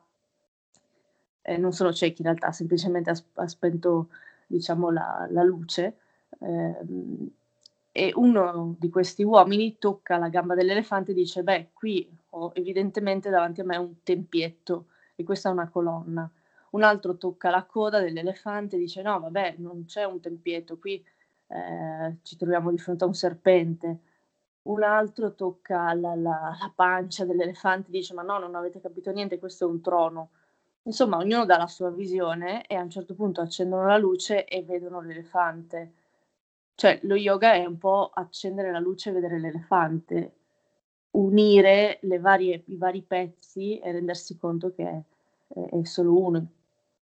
Eh, non sono ciechi in realtà, semplicemente ha, ha spento diciamo, la, la luce. Eh, e uno di questi uomini tocca la gamba dell'elefante e dice: Beh, qui ho evidentemente davanti a me un tempietto e questa è una colonna. Un altro tocca la coda dell'elefante e dice: No, vabbè, non c'è un tempietto, qui eh, ci troviamo di fronte a un serpente, un altro tocca la, la, la pancia dell'elefante e dice ma no, non avete capito niente, questo è un trono. Insomma, ognuno dà la sua visione e a un certo punto accendono la luce e vedono l'elefante. Cioè, lo yoga è un po' accendere la luce e vedere l'elefante, unire varie, i vari pezzi e rendersi conto che è, è solo uno,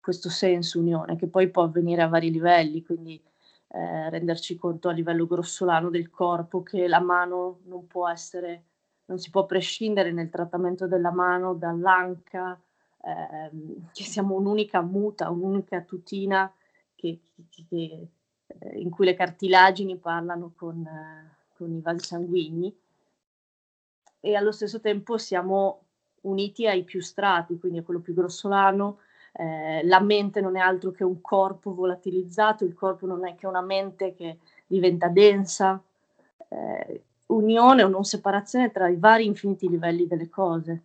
questo senso unione, che poi può avvenire a vari livelli, quindi eh, renderci conto a livello grossolano del corpo che la mano non può essere, non si può prescindere nel trattamento della mano dall'anca, ehm, che siamo un'unica muta, un'unica tutina che, che, che, eh, in cui le cartilagini parlano con, eh, con i vasi sanguigni e allo stesso tempo siamo uniti ai più strati, quindi a quello più grossolano, eh, la mente non è altro che un corpo volatilizzato, il corpo non è che una mente che diventa densa, eh, unione o non separazione tra i vari infiniti livelli delle cose.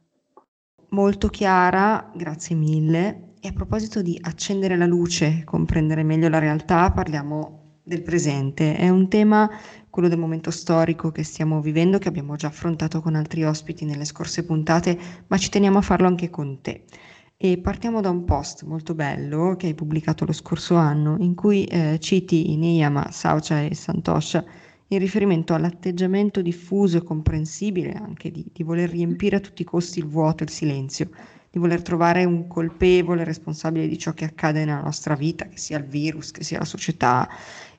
Molto chiara, grazie mille. E a proposito di accendere la luce, comprendere meglio la realtà, parliamo del presente. È un tema, quello del momento storico che stiamo vivendo, che abbiamo già affrontato con altri ospiti nelle scorse puntate, ma ci teniamo a farlo anche con te. E partiamo da un post molto bello che hai pubblicato lo scorso anno in cui eh, citi Ineyama, Saucha e Santosha in riferimento all'atteggiamento diffuso e comprensibile anche di, di voler riempire a tutti i costi il vuoto e il silenzio, di voler trovare un colpevole responsabile di ciò che accade nella nostra vita, che sia il virus, che sia la società,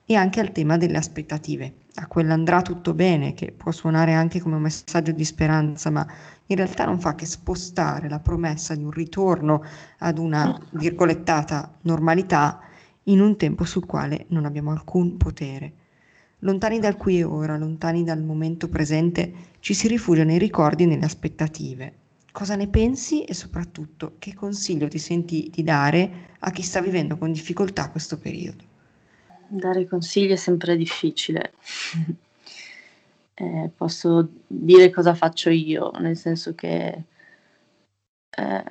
e anche al tema delle aspettative. A quell'andrà tutto bene, che può suonare anche come un messaggio di speranza, ma in realtà non fa che spostare la promessa di un ritorno ad una virgolettata normalità in un tempo sul quale non abbiamo alcun potere. Lontani dal qui e ora, lontani dal momento presente, ci si rifugia nei ricordi e nelle aspettative. Cosa ne pensi e soprattutto che consiglio ti senti di dare a chi sta vivendo con difficoltà questo periodo? Dare consigli è sempre difficile. Eh, posso dire cosa faccio io, nel senso che eh,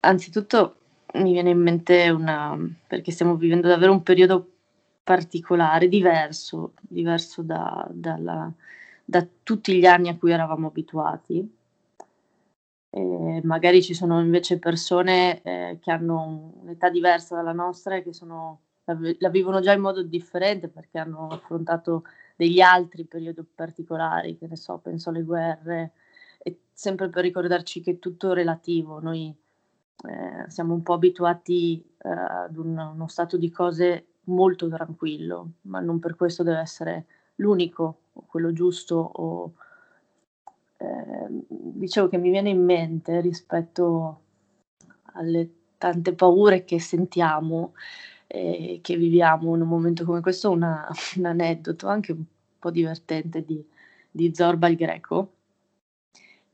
anzitutto mi viene in mente una, perché stiamo vivendo davvero un periodo particolare, diverso, diverso da, dalla, da tutti gli anni a cui eravamo abituati. Magari ci sono invece persone eh, che hanno un'età diversa dalla nostra e che sono, la, la, vivono già in modo differente perché hanno affrontato degli altri periodi particolari, che ne so, penso alle guerre, e sempre per ricordarci che è tutto relativo. Noi eh, siamo un po' abituati eh, ad un, uno stato di cose molto tranquillo, ma non per questo deve essere l'unico o quello giusto o eh, dicevo che mi viene in mente rispetto alle tante paure che sentiamo e che viviamo in un momento come questo una, un aneddoto anche un po' divertente di, di Zorba il Greco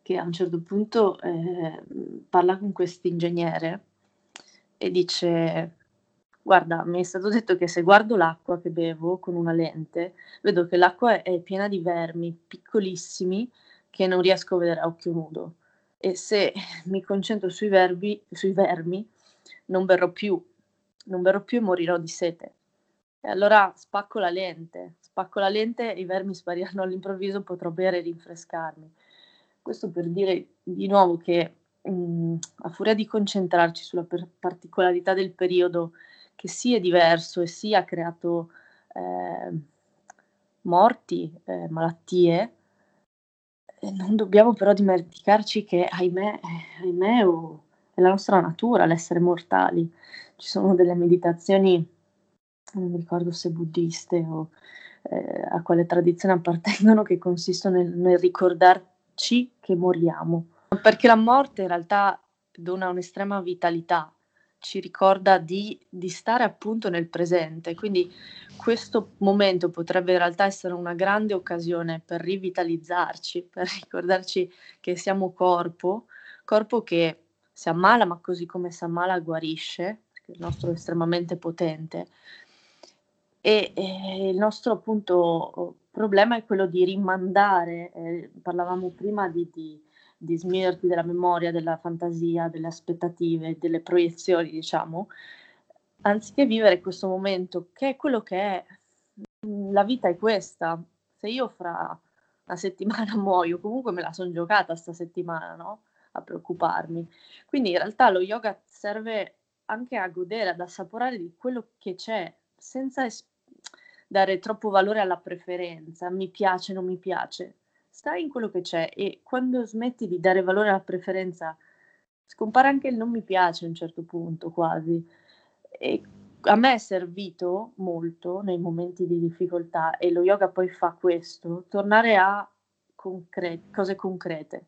che a un certo punto eh, parla con questo ingegnere e dice Guarda, mi è stato detto che se guardo l'acqua che bevo con una lente, vedo che l'acqua è piena di vermi piccolissimi che non riesco a vedere a occhio nudo. E se mi concentro sui, verbi, sui vermi, non berrò più, non berrò più e morirò di sete. E allora spacco la lente, spacco la lente e i vermi spariranno all'improvviso, potrò bere e rinfrescarmi. Questo per dire di nuovo che mh, mm, a furia di concentrarci sulla per- particolarità del periodo che sì è diverso e sì ha creato eh, morti, eh, malattie, non dobbiamo però dimenticarci che, ahimè, ahimè oh, è la nostra natura l'essere mortali. Ci sono delle meditazioni, non mi ricordo se buddiste o eh, a quale tradizione appartengono, che consistono nel, nel ricordarci che moriamo. Perché la morte in realtà dona un'estrema vitalità ci ricorda di, di, stare appunto nel presente. Quindi questo momento potrebbe in realtà essere una grande occasione per rivitalizzarci, per ricordarci che siamo corpo, corpo che si ammala, ma così come si ammala guarisce, perché il nostro è estremamente potente. E, e il nostro appunto problema è quello di rimandare, eh, parlavamo prima di, di di smirti della memoria, della fantasia, delle aspettative, delle proiezioni, diciamo, anziché vivere questo momento che è quello che è. La vita è questa. Se io fra una settimana muoio, comunque me la sono giocata sta settimana, no? A preoccuparmi. Quindi in realtà lo yoga serve anche a godere, ad assaporare di quello che c'è, senza es- dare troppo valore alla preferenza, mi piace, non mi piace stai in quello che c'è e quando smetti di dare valore alla preferenza, scompare anche il non mi piace a un certo punto quasi. E a me è servito molto nei momenti di difficoltà e lo yoga poi fa questo, tornare a concre- cose concrete.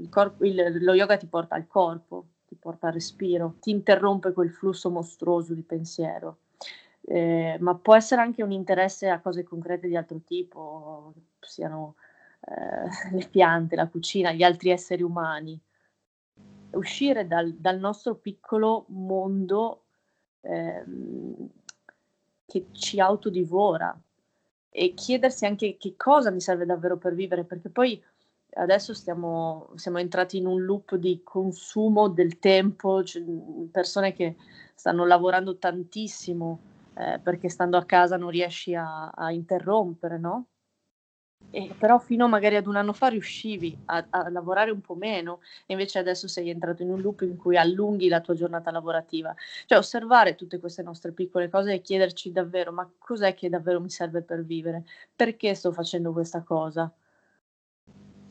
Il corpo, il, lo yoga ti porta al corpo, ti porta al respiro, ti interrompe quel flusso mostruoso di pensiero. Eh, ma può essere anche un interesse a cose concrete di altro tipo, siano eh, le piante, la cucina, gli altri esseri umani. Uscire dal, dal nostro piccolo mondo ehm, che ci autodivora e chiedersi anche che cosa mi serve davvero per vivere, perché poi adesso stiamo, siamo entrati in un loop di consumo del tempo, cioè persone che stanno lavorando tantissimo eh, perché stando a casa non riesci a, a interrompere, no? E però fino magari ad un anno fa riuscivi a, a, lavorare un po' meno, e invece adesso sei entrato in un loop in cui allunghi la tua giornata lavorativa. Cioè osservare tutte queste nostre piccole cose e chiederci davvero, ma cos'è che davvero mi serve per vivere? Perché sto facendo questa cosa?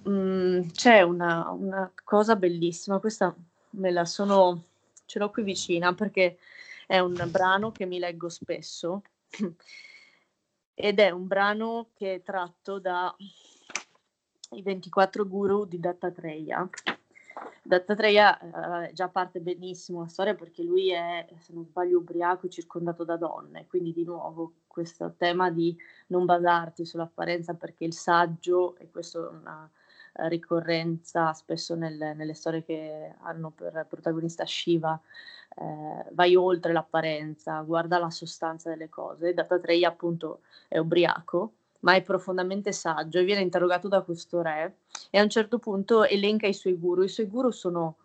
Mm, c'è una, una cosa bellissima, questa me la sono, ce l'ho qui vicina perché è un brano che mi leggo spesso ed è un brano che è tratto da i 24 guru di Dattatreya. Dattatreya eh, già parte benissimo la storia perché lui è, se non sbaglio, ubriaco circondato da donne, quindi di nuovo questo tema di non basarti sull'apparenza perché il saggio, e questo è una ricorrenza spesso nel, nelle storie che hanno per protagonista Shiva, eh, vai oltre l'apparenza, guarda la sostanza delle cose. Dattatreya appunto è ubriaco, ma è profondamente saggio e viene interrogato da questo re e a un certo punto elenca i suoi guru. I suoi guru sono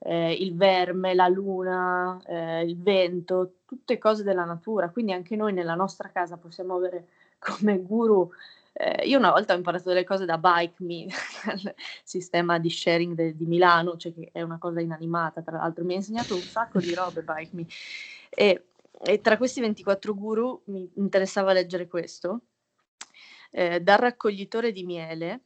eh, il verme, la luna, eh, il vento, tutte cose della natura. Quindi anche noi nella nostra casa possiamo avere come guru. Eh, io una volta ho imparato delle cose da Bike Me, il sistema di sharing de, di Milano, cioè che è una cosa inanimata, tra l'altro mi ha insegnato un sacco di robe Bike Me. E, e tra questi 24 guru mi interessava leggere questo. Eh, dal raccoglitore di miele,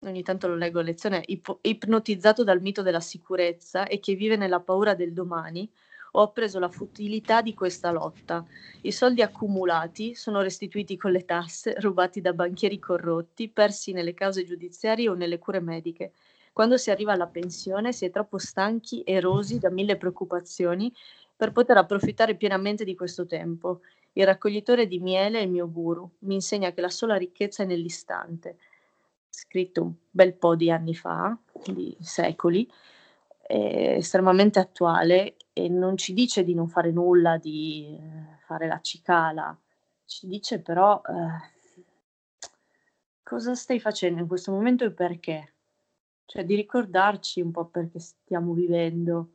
ogni tanto lo leggo a lezione, ip- ipnotizzato dal mito della sicurezza e che vive nella paura del domani, ho appreso la futilità di questa lotta. I soldi accumulati sono restituiti con le tasse, rubati da banchieri corrotti, persi nelle cause giudiziarie o nelle cure mediche. Quando si arriva alla pensione si è troppo stanchi, erosi da mille preoccupazioni per poter approfittare pienamente di questo tempo. Il raccoglitore di miele è il mio guru, mi insegna che la sola ricchezza è nell'istante scritto un bel po' di anni fa, di secoli, è estremamente attuale e non ci dice di non fare nulla, di eh, fare la cicala, ci dice però eh, cosa stai facendo in questo momento e perché, cioè di ricordarci un po' perché stiamo vivendo.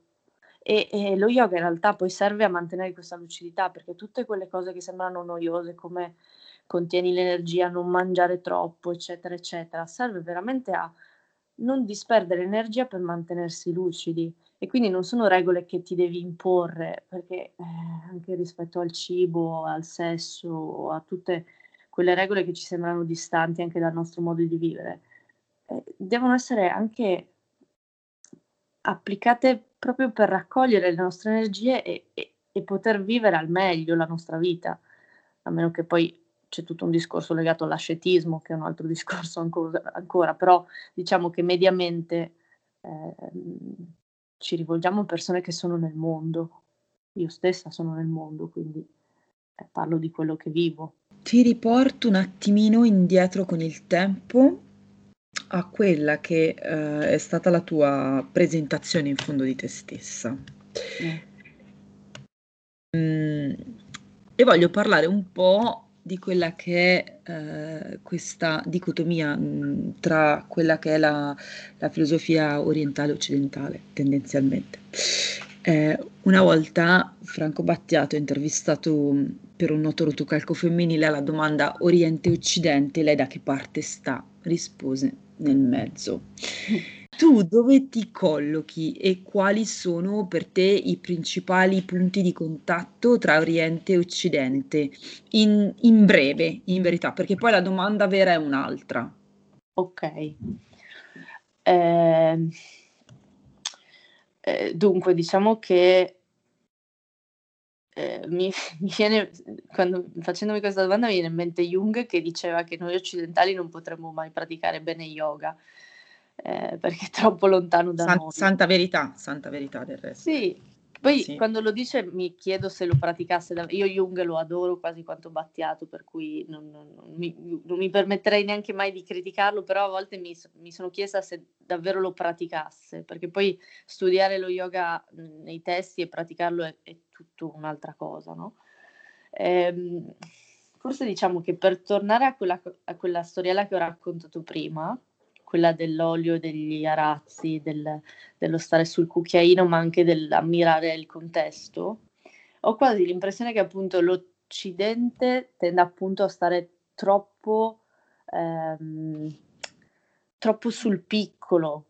E, e, lo yoga in realtà poi serve a mantenere questa lucidità perché tutte quelle cose che sembrano noiose come contieni l'energia, non mangiare troppo, eccetera, eccetera. Serve veramente a non disperdere energia per mantenersi lucidi. E quindi non sono regole che ti devi imporre, perché eh, anche rispetto al cibo, al sesso, a tutte quelle regole che ci sembrano distanti anche dal nostro modo di vivere, eh, devono essere anche applicate proprio per raccogliere le nostre energie e, e, e poter vivere al meglio la nostra vita, a meno che poi c'è tutto un discorso legato all'ascetismo, che è un altro discorso ancora, ancora però diciamo che mediamente eh, ci rivolgiamo a persone che sono nel mondo. Io stessa sono nel mondo, quindi eh, parlo di quello che vivo. Ti riporto un attimino indietro con il tempo a quella che eh, è stata la tua presentazione in fondo di te stessa. Mm. Mm, e voglio parlare un po' di quella che è eh, questa dicotomia mh, tra quella che è la, la filosofia orientale e occidentale, tendenzialmente. Eh, una volta Franco Battiato, intervistato per un noto rotocalco femminile, alla domanda Oriente-Occidente, lei da che parte sta? Rispose nel mezzo. Tu dove ti collochi e quali sono per te i principali punti di contatto tra Oriente e Occidente? In, in breve, in verità, perché poi la domanda vera è un'altra. Ok. Eh, eh, dunque, diciamo che eh, mi, mi, viene, quando facendomi questa domanda, mi viene in mente Jung che diceva che noi occidentali non potremmo mai praticare bene yoga eh, perché è troppo lontano da San, noi. Santa verità, santa verità del resto. Sì, poi sì. quando lo dice mi chiedo se lo praticasse, da... io Jung lo adoro quasi quanto Battiato, per cui non, non, non, mi, non, mi, permetterei neanche mai di criticarlo, però a volte mi, mi, sono chiesta se davvero lo praticasse, perché poi studiare lo yoga nei testi e praticarlo è, è tutto un'altra cosa, no? Ehm, forse diciamo che per tornare a quella, a quella storiella che ho raccontato prima, quella dell'olio degli arazzi, del, dello stare sul cucchiaino, ma anche dell'ammirare il contesto, ho quasi l'impressione che appunto l'Occidente tenda appunto a stare troppo, ehm, troppo sul piccolo,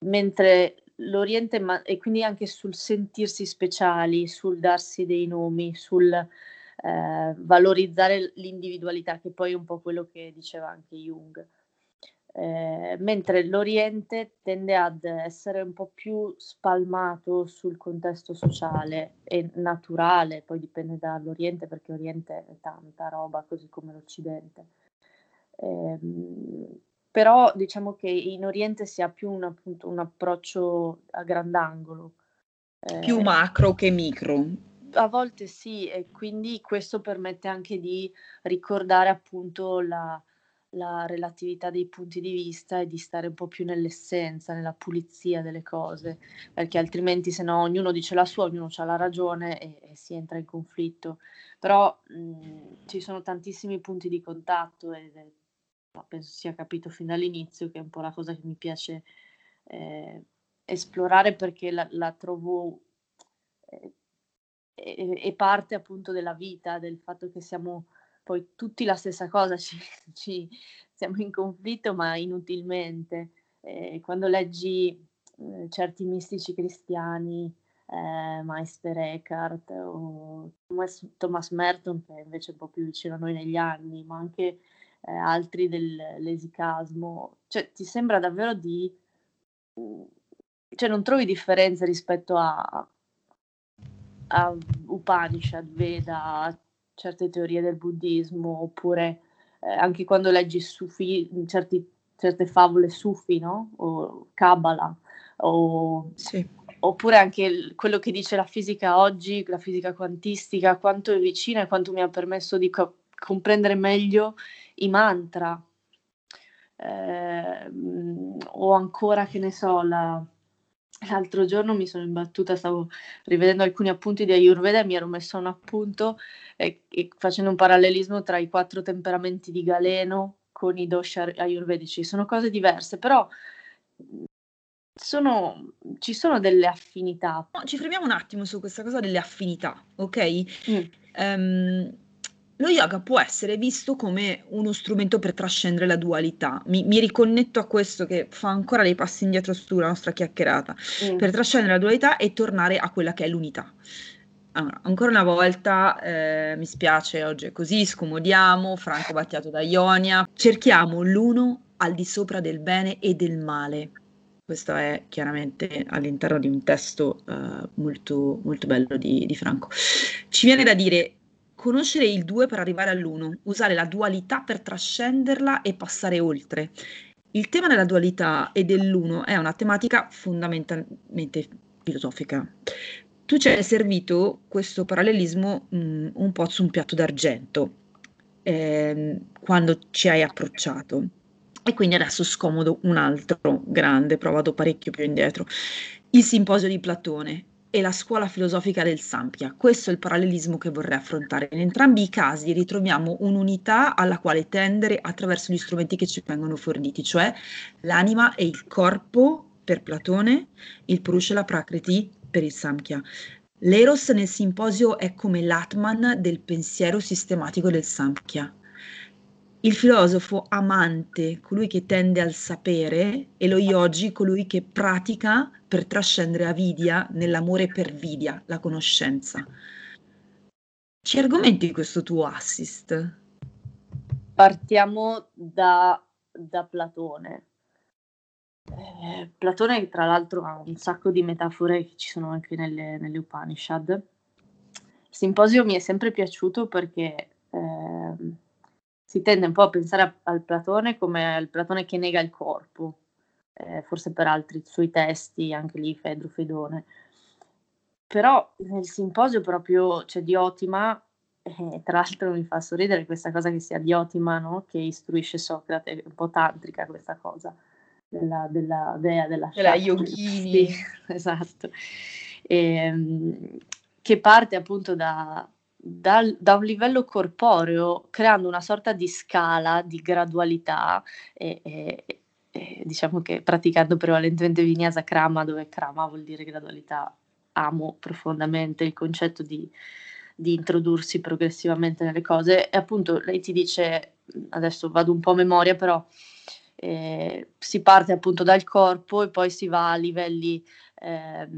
mentre l'Oriente, ma- e quindi anche sul sentirsi speciali, sul darsi dei nomi, sul eh, valorizzare l'individualità, che poi è un po' quello che diceva anche Jung. Eh, mentre l'Oriente tende ad essere un po' più spalmato sul contesto sociale e naturale, poi dipende dall'Oriente perché Oriente è tanta roba così come l'Occidente. Eh, però diciamo che in Oriente si ha più un, appunto, un approccio a grandangolo. Eh, più macro che micro. A volte sì, e quindi questo permette anche di ricordare appunto la, la relatività dei punti di vista e di stare un po' più nell'essenza, nella pulizia delle cose, perché altrimenti se no ognuno dice la sua, ognuno ha la ragione e, e, si entra in conflitto. Però mh, ci sono tantissimi punti di contatto e penso sia capito fin dall'inizio che è un po' la cosa che mi piace eh, esplorare perché la, la trovo eh, è, parte appunto della vita, del fatto che siamo poi tutti la stessa cosa, ci, ci siamo in conflitto ma inutilmente. Eh, quando leggi eh, certi mistici cristiani, eh, Meister Eckhart o Thomas, Thomas Merton, che è invece un po' più vicino a noi negli anni, ma anche eh, altri dell'esicasmo, cioè ti sembra davvero di... cioè non trovi differenze rispetto a, a Upanishad, Veda, certe teorie del buddismo, oppure eh, anche quando leggi Sufi, certi, certe favole Sufi, no? O Kabbalah, o, sì. oppure anche il, quello che dice la fisica oggi, la fisica quantistica, quanto è vicina e quanto mi ha permesso di co- comprendere meglio i mantra. Eh, o ancora, che ne so, la, L'altro giorno mi sono imbattuta, stavo rivedendo alcuni appunti di Ayurveda e mi ero messo un appunto eh, e facendo un parallelismo tra i quattro temperamenti di Galeno con i dosha ayurvedici. Sono cose diverse, però sono, ci sono delle affinità. No, ci fermiamo un attimo su questa cosa delle affinità, ok? Mm. Um, lo yoga può essere visto come uno strumento per trascendere la dualità. Mi, mi riconnetto a questo che fa ancora dei passi indietro sulla nostra chiacchierata, mm. per trascendere la dualità e tornare a quella che è l'unità. Allora, ancora una volta eh, mi spiace, oggi è così, scomodiamo, Franco Battiato da Ionia, cerchiamo l'uno al di sopra del bene e del male. Questo è chiaramente all'interno di un testo uh, molto, molto bello di, di Franco. Ci viene da dire conoscere il due per arrivare all'uno, usare la dualità per trascenderla e passare oltre. Il tema della dualità e dell'uno è una tematica fondamentalmente filosofica. Tu ci hai servito questo parallelismo mh, mm, un po' su un piatto d'argento eh, quando ci hai approcciato. E quindi adesso scomodo un altro grande, provato parecchio più indietro, il simposio di Platone, e la scuola filosofica del Sampia. Questo è il parallelismo che vorrei affrontare. In entrambi i casi ritroviamo un'unità alla quale tendere attraverso gli strumenti che ci vengono forniti, cioè l'anima e il corpo per Platone, il Purusha e la Prakriti per il Samkhya. L'Eros nel simposio è come l'Atman del pensiero sistematico del Samkhya. Il filosofo amante, colui che tende al sapere, e lo yogi, colui che pratica per trascendere avidia nell'amore per vidia, la conoscenza. Ci argomenti questo tuo assist? Partiamo da, da Platone. Eh, Platone, tra l'altro, ha un sacco di metafore che ci sono anche nelle, nelle Upanishad. Il simposio mi è sempre piaciuto perché eh, si tende un po' a pensare a, al Platone come al Platone che nega il corpo, eh, forse per altri suoi testi, anche lì Fedro Fedone. Però nel simposio proprio c'è Diotima, eh, tra l'altro mi fa sorridere questa cosa che sia Diotima no? che istruisce Socrate, è un po' tantrica questa cosa della, della dea della della yogini. Sì, esatto. E, ehm, che parte appunto da, dal, da un livello corporeo, creando una sorta di scala, di gradualità, e, e, e diciamo che praticando prevalentemente Vinyasa Krama, dove Krama vuol dire gradualità, amo profondamente il concetto di, di introdursi progressivamente nelle cose. E appunto lei ti dice, adesso vado un po' a memoria, però eh, si parte appunto dal corpo e poi si va a livelli eh,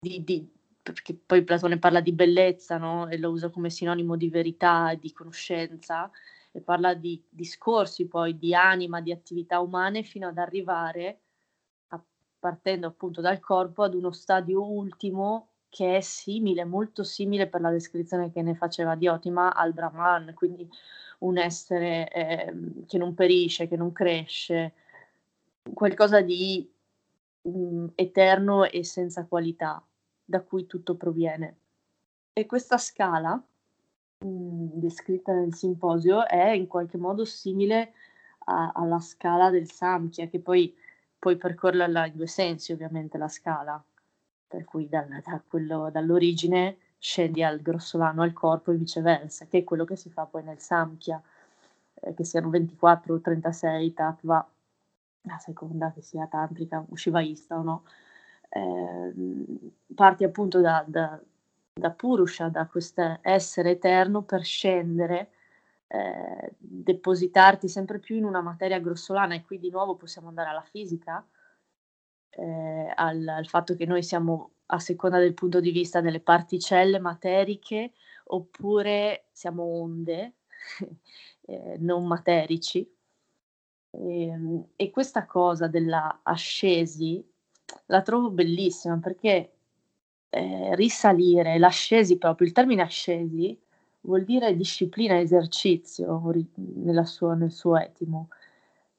di, di, perché poi Platone parla di bellezza, no? E lo usa come sinonimo di verità, di conoscenza, e parla di discorsi poi di anima, di attività umane, fino ad arrivare, a, partendo appunto dal corpo, ad uno stadio ultimo che è simile, molto simile per la descrizione che ne faceva Diotima al Brahman, quindi un essere eh, che non perisce, che non cresce, qualcosa di mh, eterno e senza qualità da cui tutto proviene. E questa scala, mh, mhmm, descritta nel simposio, è in qualche modo simile a, alla scala del Samkhya, che poi puoi percorrerla in due sensi, ovviamente, la scala, per cui dal, da quello, dall'origine scendi al grossolano al corpo e viceversa, che è quello che si fa poi nel Samkhya, eh, che siano 24 o 36 tattva a seconda che sia tantrica o shivaista o no, eh, parti appunto da, da, da Purusha, da questo essere eterno per scendere, eh, depositarti sempre più in una materia grossolana e qui di nuovo possiamo andare alla fisica, eh, al, al, fatto che noi siamo a seconda del punto di vista delle particelle materiche oppure siamo onde eh, non materici. E, ehm, e questa cosa della ascesi la trovo bellissima perché eh, risalire, l'ascesi proprio, il termine ascesi vuol dire disciplina, esercizio sua, nel suo etimo,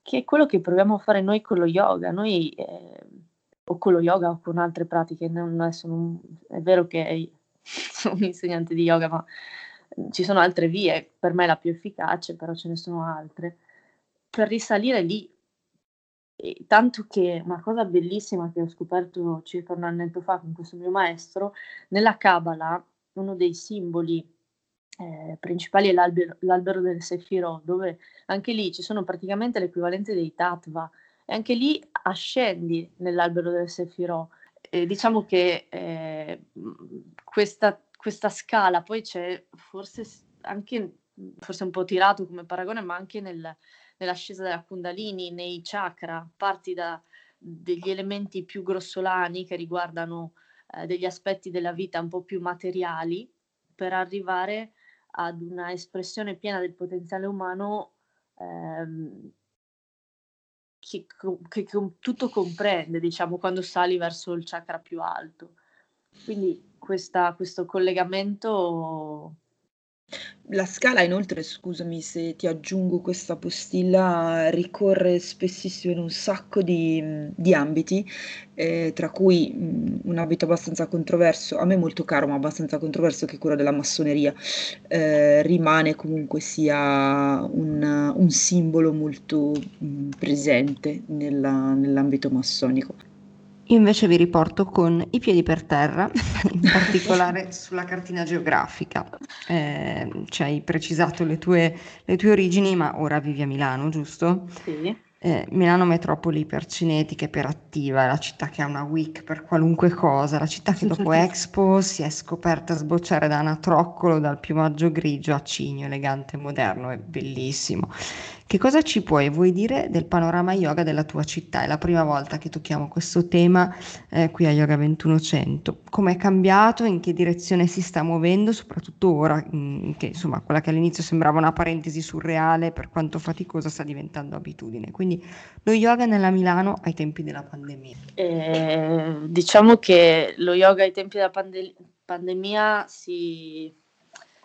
che è quello che proviamo a fare noi con lo yoga. Noi, eh, o con lo yoga o con altre pratiche, non, adesso non, è vero che sono un insegnante di yoga, ma ci sono altre vie, per me la più efficace, però ce ne sono altre, per risalire lì. E tanto che una cosa bellissima che ho scoperto circa un annetto fa con questo mio maestro, nella Kabbalah, uno dei simboli eh, principali è l'albero, l'albero del Sefiro, dove anche lì ci sono praticamente l'equivalente dei Tattva, e anche lì ascendi nell'albero del Sefiro. E diciamo che eh, questa questa scala, poi c'è forse anche, forse un po' tirato come paragone, ma anche nel, nell'ascesa della Kundalini, nei chakra, parti da degli elementi più grossolani che riguardano eh, degli aspetti della vita un po' più materiali per arrivare ad una espressione piena del potenziale umano ehm, che, che, che, tutto comprende, diciamo, quando sali verso il chakra più alto. Quindi questa, questo collegamento. La scala inoltre, scusami se ti aggiungo questa postilla, ricorre spessissimo in un sacco di, di ambiti, eh, tra cui mh, un ambito abbastanza controverso, a me molto caro ma abbastanza controverso che è quello della massoneria, eh, rimane comunque sia un, un simbolo molto mh, presente nella, nell'ambito massonico. Io invece vi riporto con i piedi per terra, in particolare sulla cartina geografica. Eh, ci hai precisato le tue, le tue origini, ma ora vivi a Milano, giusto? Sì. Eh, Milano metropoli ipercinetica, iperattiva, è la città che ha una week per qualunque cosa, la città che dopo Expo si è scoperta sbocciare da anatroccolo, dal piumaggio grigio a cigno, elegante e moderno, è bellissimo. Che cosa ci puoi vuoi dire del panorama yoga della tua città? È la prima volta che tocchiamo questo tema eh, qui a Yoga 2100. Come è cambiato? In che direzione si sta muovendo? Soprattutto ora mh, mm, che insomma quella che all'inizio sembrava una parentesi surreale per quanto faticosa sta diventando abitudine. Quindi lo yoga nella Milano ai tempi della pandemia. Eh, diciamo che lo yoga ai tempi della pande- pandemia si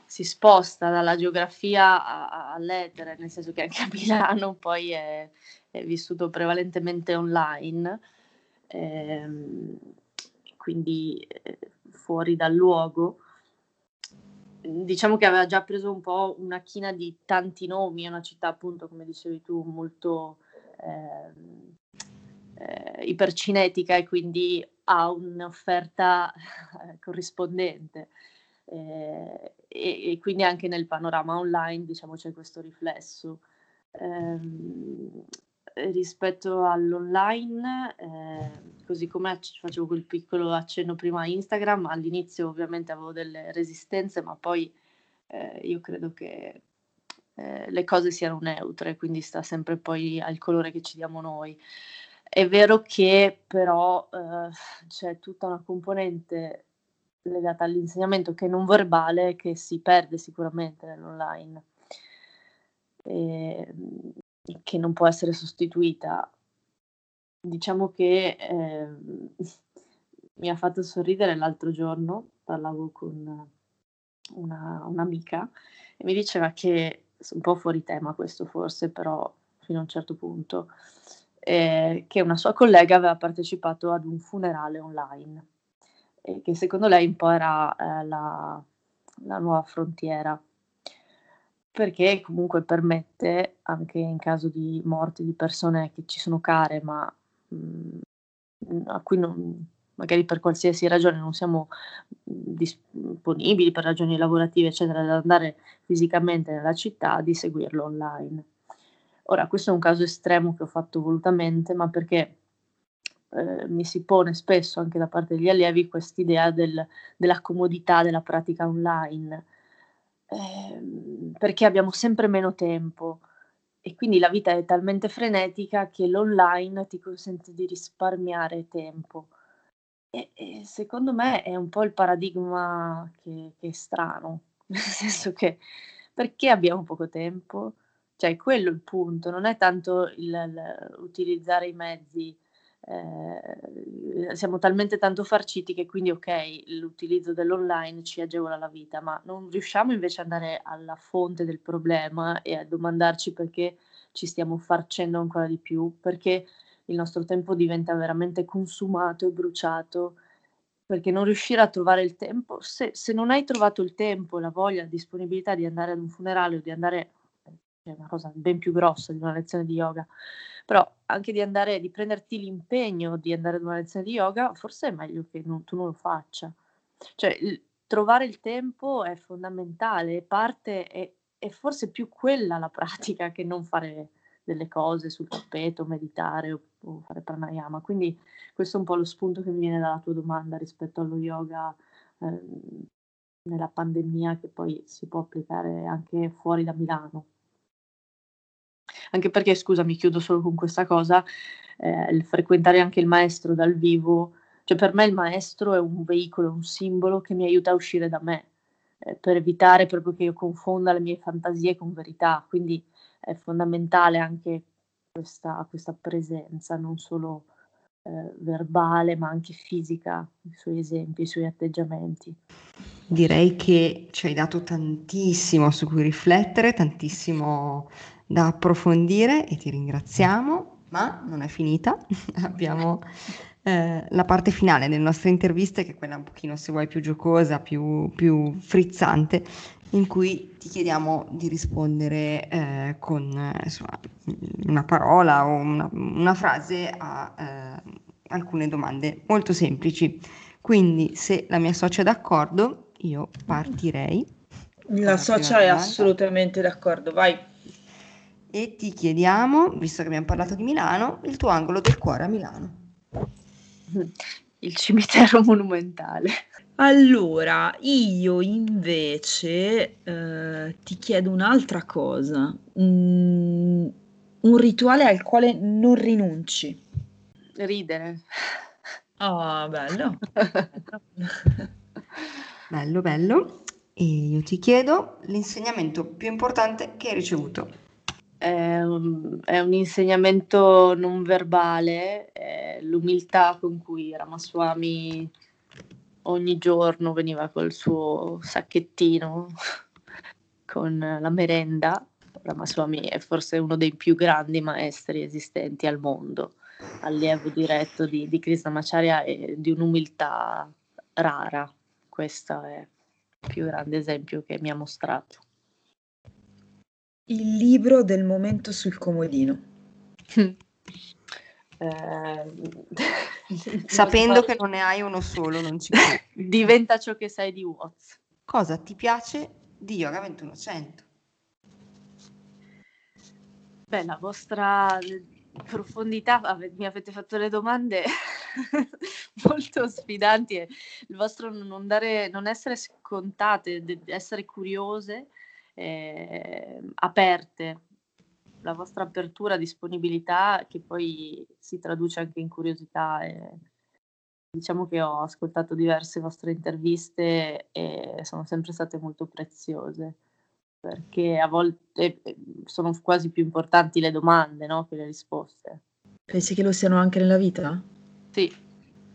si sposta dalla geografia a, all'etere, nel senso che anche a Milano poi è, è vissuto prevalentemente online, ehm, quindi eh, fuori dal luogo. Diciamo che aveva già preso un po' una china di tanti nomi, è una città appunto, come dicevi tu, molto eh, eh, ipercinetica e quindi ha un'offerta corrispondente. Eh, e, e, quindi anche nel panorama online diciamo c'è questo riflesso. Eh, rispetto all'online, eh, così come facevo quel piccolo accenno prima a Instagram, all'inizio ovviamente avevo delle resistenze, ma poi eh, io credo che eh, le cose siano neutre, quindi sta sempre poi al colore che ci diamo noi. È vero che però eh, c'è tutta una componente legata all'insegnamento che è non verbale che si perde sicuramente nell'online e ehm, che non può essere sostituita. Diciamo che eh, mi ha fatto sorridere l'altro giorno, parlavo con una, un'amica e mi diceva che, un po' fuori tema questo forse, però fino a un certo punto, eh, che una sua collega aveva partecipato ad un funerale online e che secondo lei un po' era eh, la, la nuova frontiera. Perché comunque permette, anche in caso di morte di persone che ci sono care, ma mh, mm, a cui non, magari per qualsiasi ragione non siamo disponibili per ragioni lavorative, eccetera, ad andare fisicamente nella città, di seguirlo online. Ora, questo è un caso estremo che ho fatto volutamente, ma perché eh, mi si pone spesso anche da parte degli allievi quest'idea del, della comodità della pratica online, eh, perché abbiamo sempre meno tempo e quindi la vita è talmente frenetica che l'online ti consente di risparmiare tempo. E, e secondo me è un po' il paradigma che, che è strano, nel senso che perché abbiamo poco tempo? Cioè, quello è il punto, non è tanto il, il utilizzare i mezzi eh, siamo talmente tanto farciti che quindi ok, l'utilizzo dell'online ci agevola la vita, ma non riusciamo invece ad andare alla fonte del problema e a domandarci perché ci stiamo farcendo ancora di più, perché il nostro tempo diventa veramente consumato e bruciato, perché non riuscire a trovare il tempo, se, se non hai trovato il tempo, la voglia, la disponibilità di andare ad un funerale o di andare, è una cosa ben più grossa di una lezione di yoga, però anche di andare, di prenderti l'impegno di andare ad una lezione di yoga, forse è meglio che non, tu non lo faccia. Cioè, il, trovare il tempo è fondamentale, parte è, è forse più quella la pratica che non fare delle cose sul tappeto, meditare o, o, fare pranayama. Quindi questo è un po' lo spunto che mi viene dalla tua domanda rispetto allo yoga eh, nella pandemia che poi si può applicare anche fuori da Milano anche perché, scusa, mi chiudo solo con questa cosa, eh, il frequentare anche il maestro dal vivo, cioè per me il maestro è un veicolo, un simbolo che mi aiuta a uscire da me, eh, per evitare proprio che io confonda le mie fantasie con verità, quindi è fondamentale anche questa, questa presenza, non solo eh, verbale ma anche fisica, i suoi esempi, i suoi atteggiamenti. Direi che ci hai dato tantissimo su cui riflettere, tantissimo da approfondire e ti ringraziamo, ma non è finita. Abbiamo eh, la parte finale delle nostre interviste, che è quella un pochino, se vuoi, più giocosa, più, più frizzante, in cui ti chiediamo di rispondere eh, con eh, insomma, una parola o una, una frase a eh, alcune domande molto semplici. Quindi, se la mia socia è d'accordo, io partirei. La socia è assolutamente d'accordo, vai e ti chiediamo, visto che abbiamo parlato di Milano, il tuo angolo del cuore a Milano. Il cimitero monumentale. Allora, io invece eh, ti chiedo un'altra cosa, mm, un rituale al quale non rinunci. Ridere. Oh, bello. bello, bello. E io ti chiedo l'insegnamento più importante che hai ricevuto è un, è un insegnamento non verbale, è l'umiltà con cui Ramaswamy ogni giorno veniva col suo sacchettino con la merenda. Ramaswamy è forse uno dei più grandi maestri esistenti al mondo, allievo diretto di, di Krishnamacharya e di un'umiltà rara. Questo è il più grande esempio che mi ha mostrato. Il libro del momento sul comodino. Eh, Sapendo che non ne hai uno solo, non ci credo. Diventa ciò che sai di Watts. Cosa ti piace di Yoga 2100? Beh, la vostra profondità, mi avete fatto le domande molto sfidanti e il vostro non, dare, non essere scontate, essere curiose eh, aperte, la vostra apertura, disponibilità che poi si traduce anche in curiosità. E, diciamo che ho ascoltato diverse vostre interviste e sono sempre state molto preziose perché a volte eh, sono quasi più importanti le domande no, che le risposte. Pensi che lo siano anche nella vita? Sì,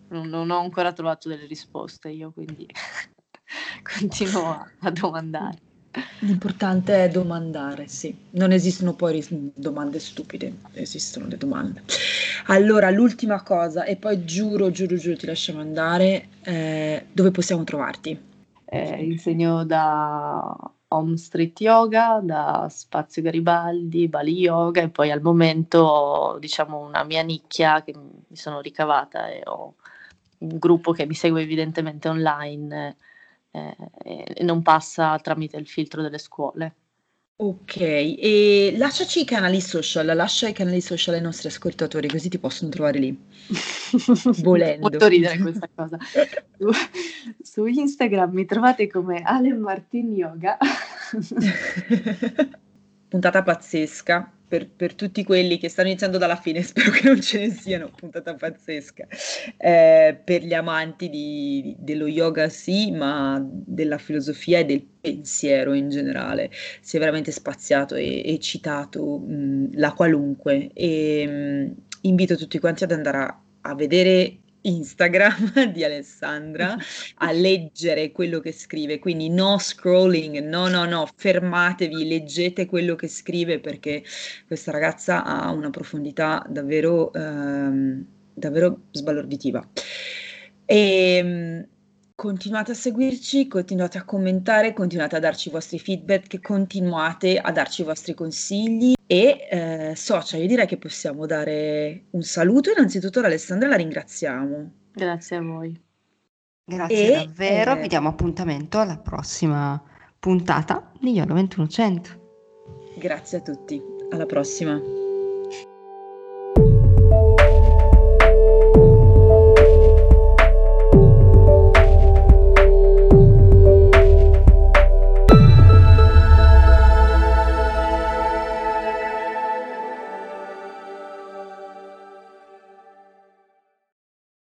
non, non ho ancora trovato delle risposte io, quindi continuo a, a domandare. L'importante è domandare, sì. Non esistono poi domande stupide, esistono le domande. Allora, l'ultima cosa, e poi giuro, giuro, giuro, ti lasciamo andare, eh, dove possiamo trovarti? Eh, insegno da Home Street Yoga, da Spazio Garibaldi, Bali Yoga e poi al momento ho diciamo, una mia nicchia che mi sono ricavata e ho un gruppo che mi segue evidentemente online eh, e non passa tramite il filtro delle scuole. Ok, e lasciaci i canali social, lascia i canali social ai nostri ascoltatori, così ti possono trovare lì. Volendo. Molto ridere questa cosa. Su, su Instagram mi trovate come Ale Martin Yoga. puntata pazzesca per, per, tutti quelli che stanno iniziando dalla fine, spero che non ce ne siano, puntata pazzesca, eh, per gli amanti di, dello yoga sì, ma della filosofia e del pensiero in generale, si è veramente spaziato e, e citato mh, la qualunque. E mh, invito tutti quanti ad andare a, a vedere Instagram di Alessandra a leggere quello che scrive, quindi no scrolling, no, no, no, fermatevi, leggete quello che scrive perché questa ragazza ha una profondità davvero, ehm, davvero sbalorditiva. E, ehm, continuate a seguirci, continuate a commentare, continuate a darci i vostri feedback, continuate a darci i vostri consigli e eh, Socia, io direi che possiamo dare un saluto innanzitutto ad Alessandra, la ringraziamo. Grazie a voi. Grazie e, davvero, eh, vi diamo appuntamento alla prossima puntata di Yoga 2100. Grazie a tutti, alla prossima.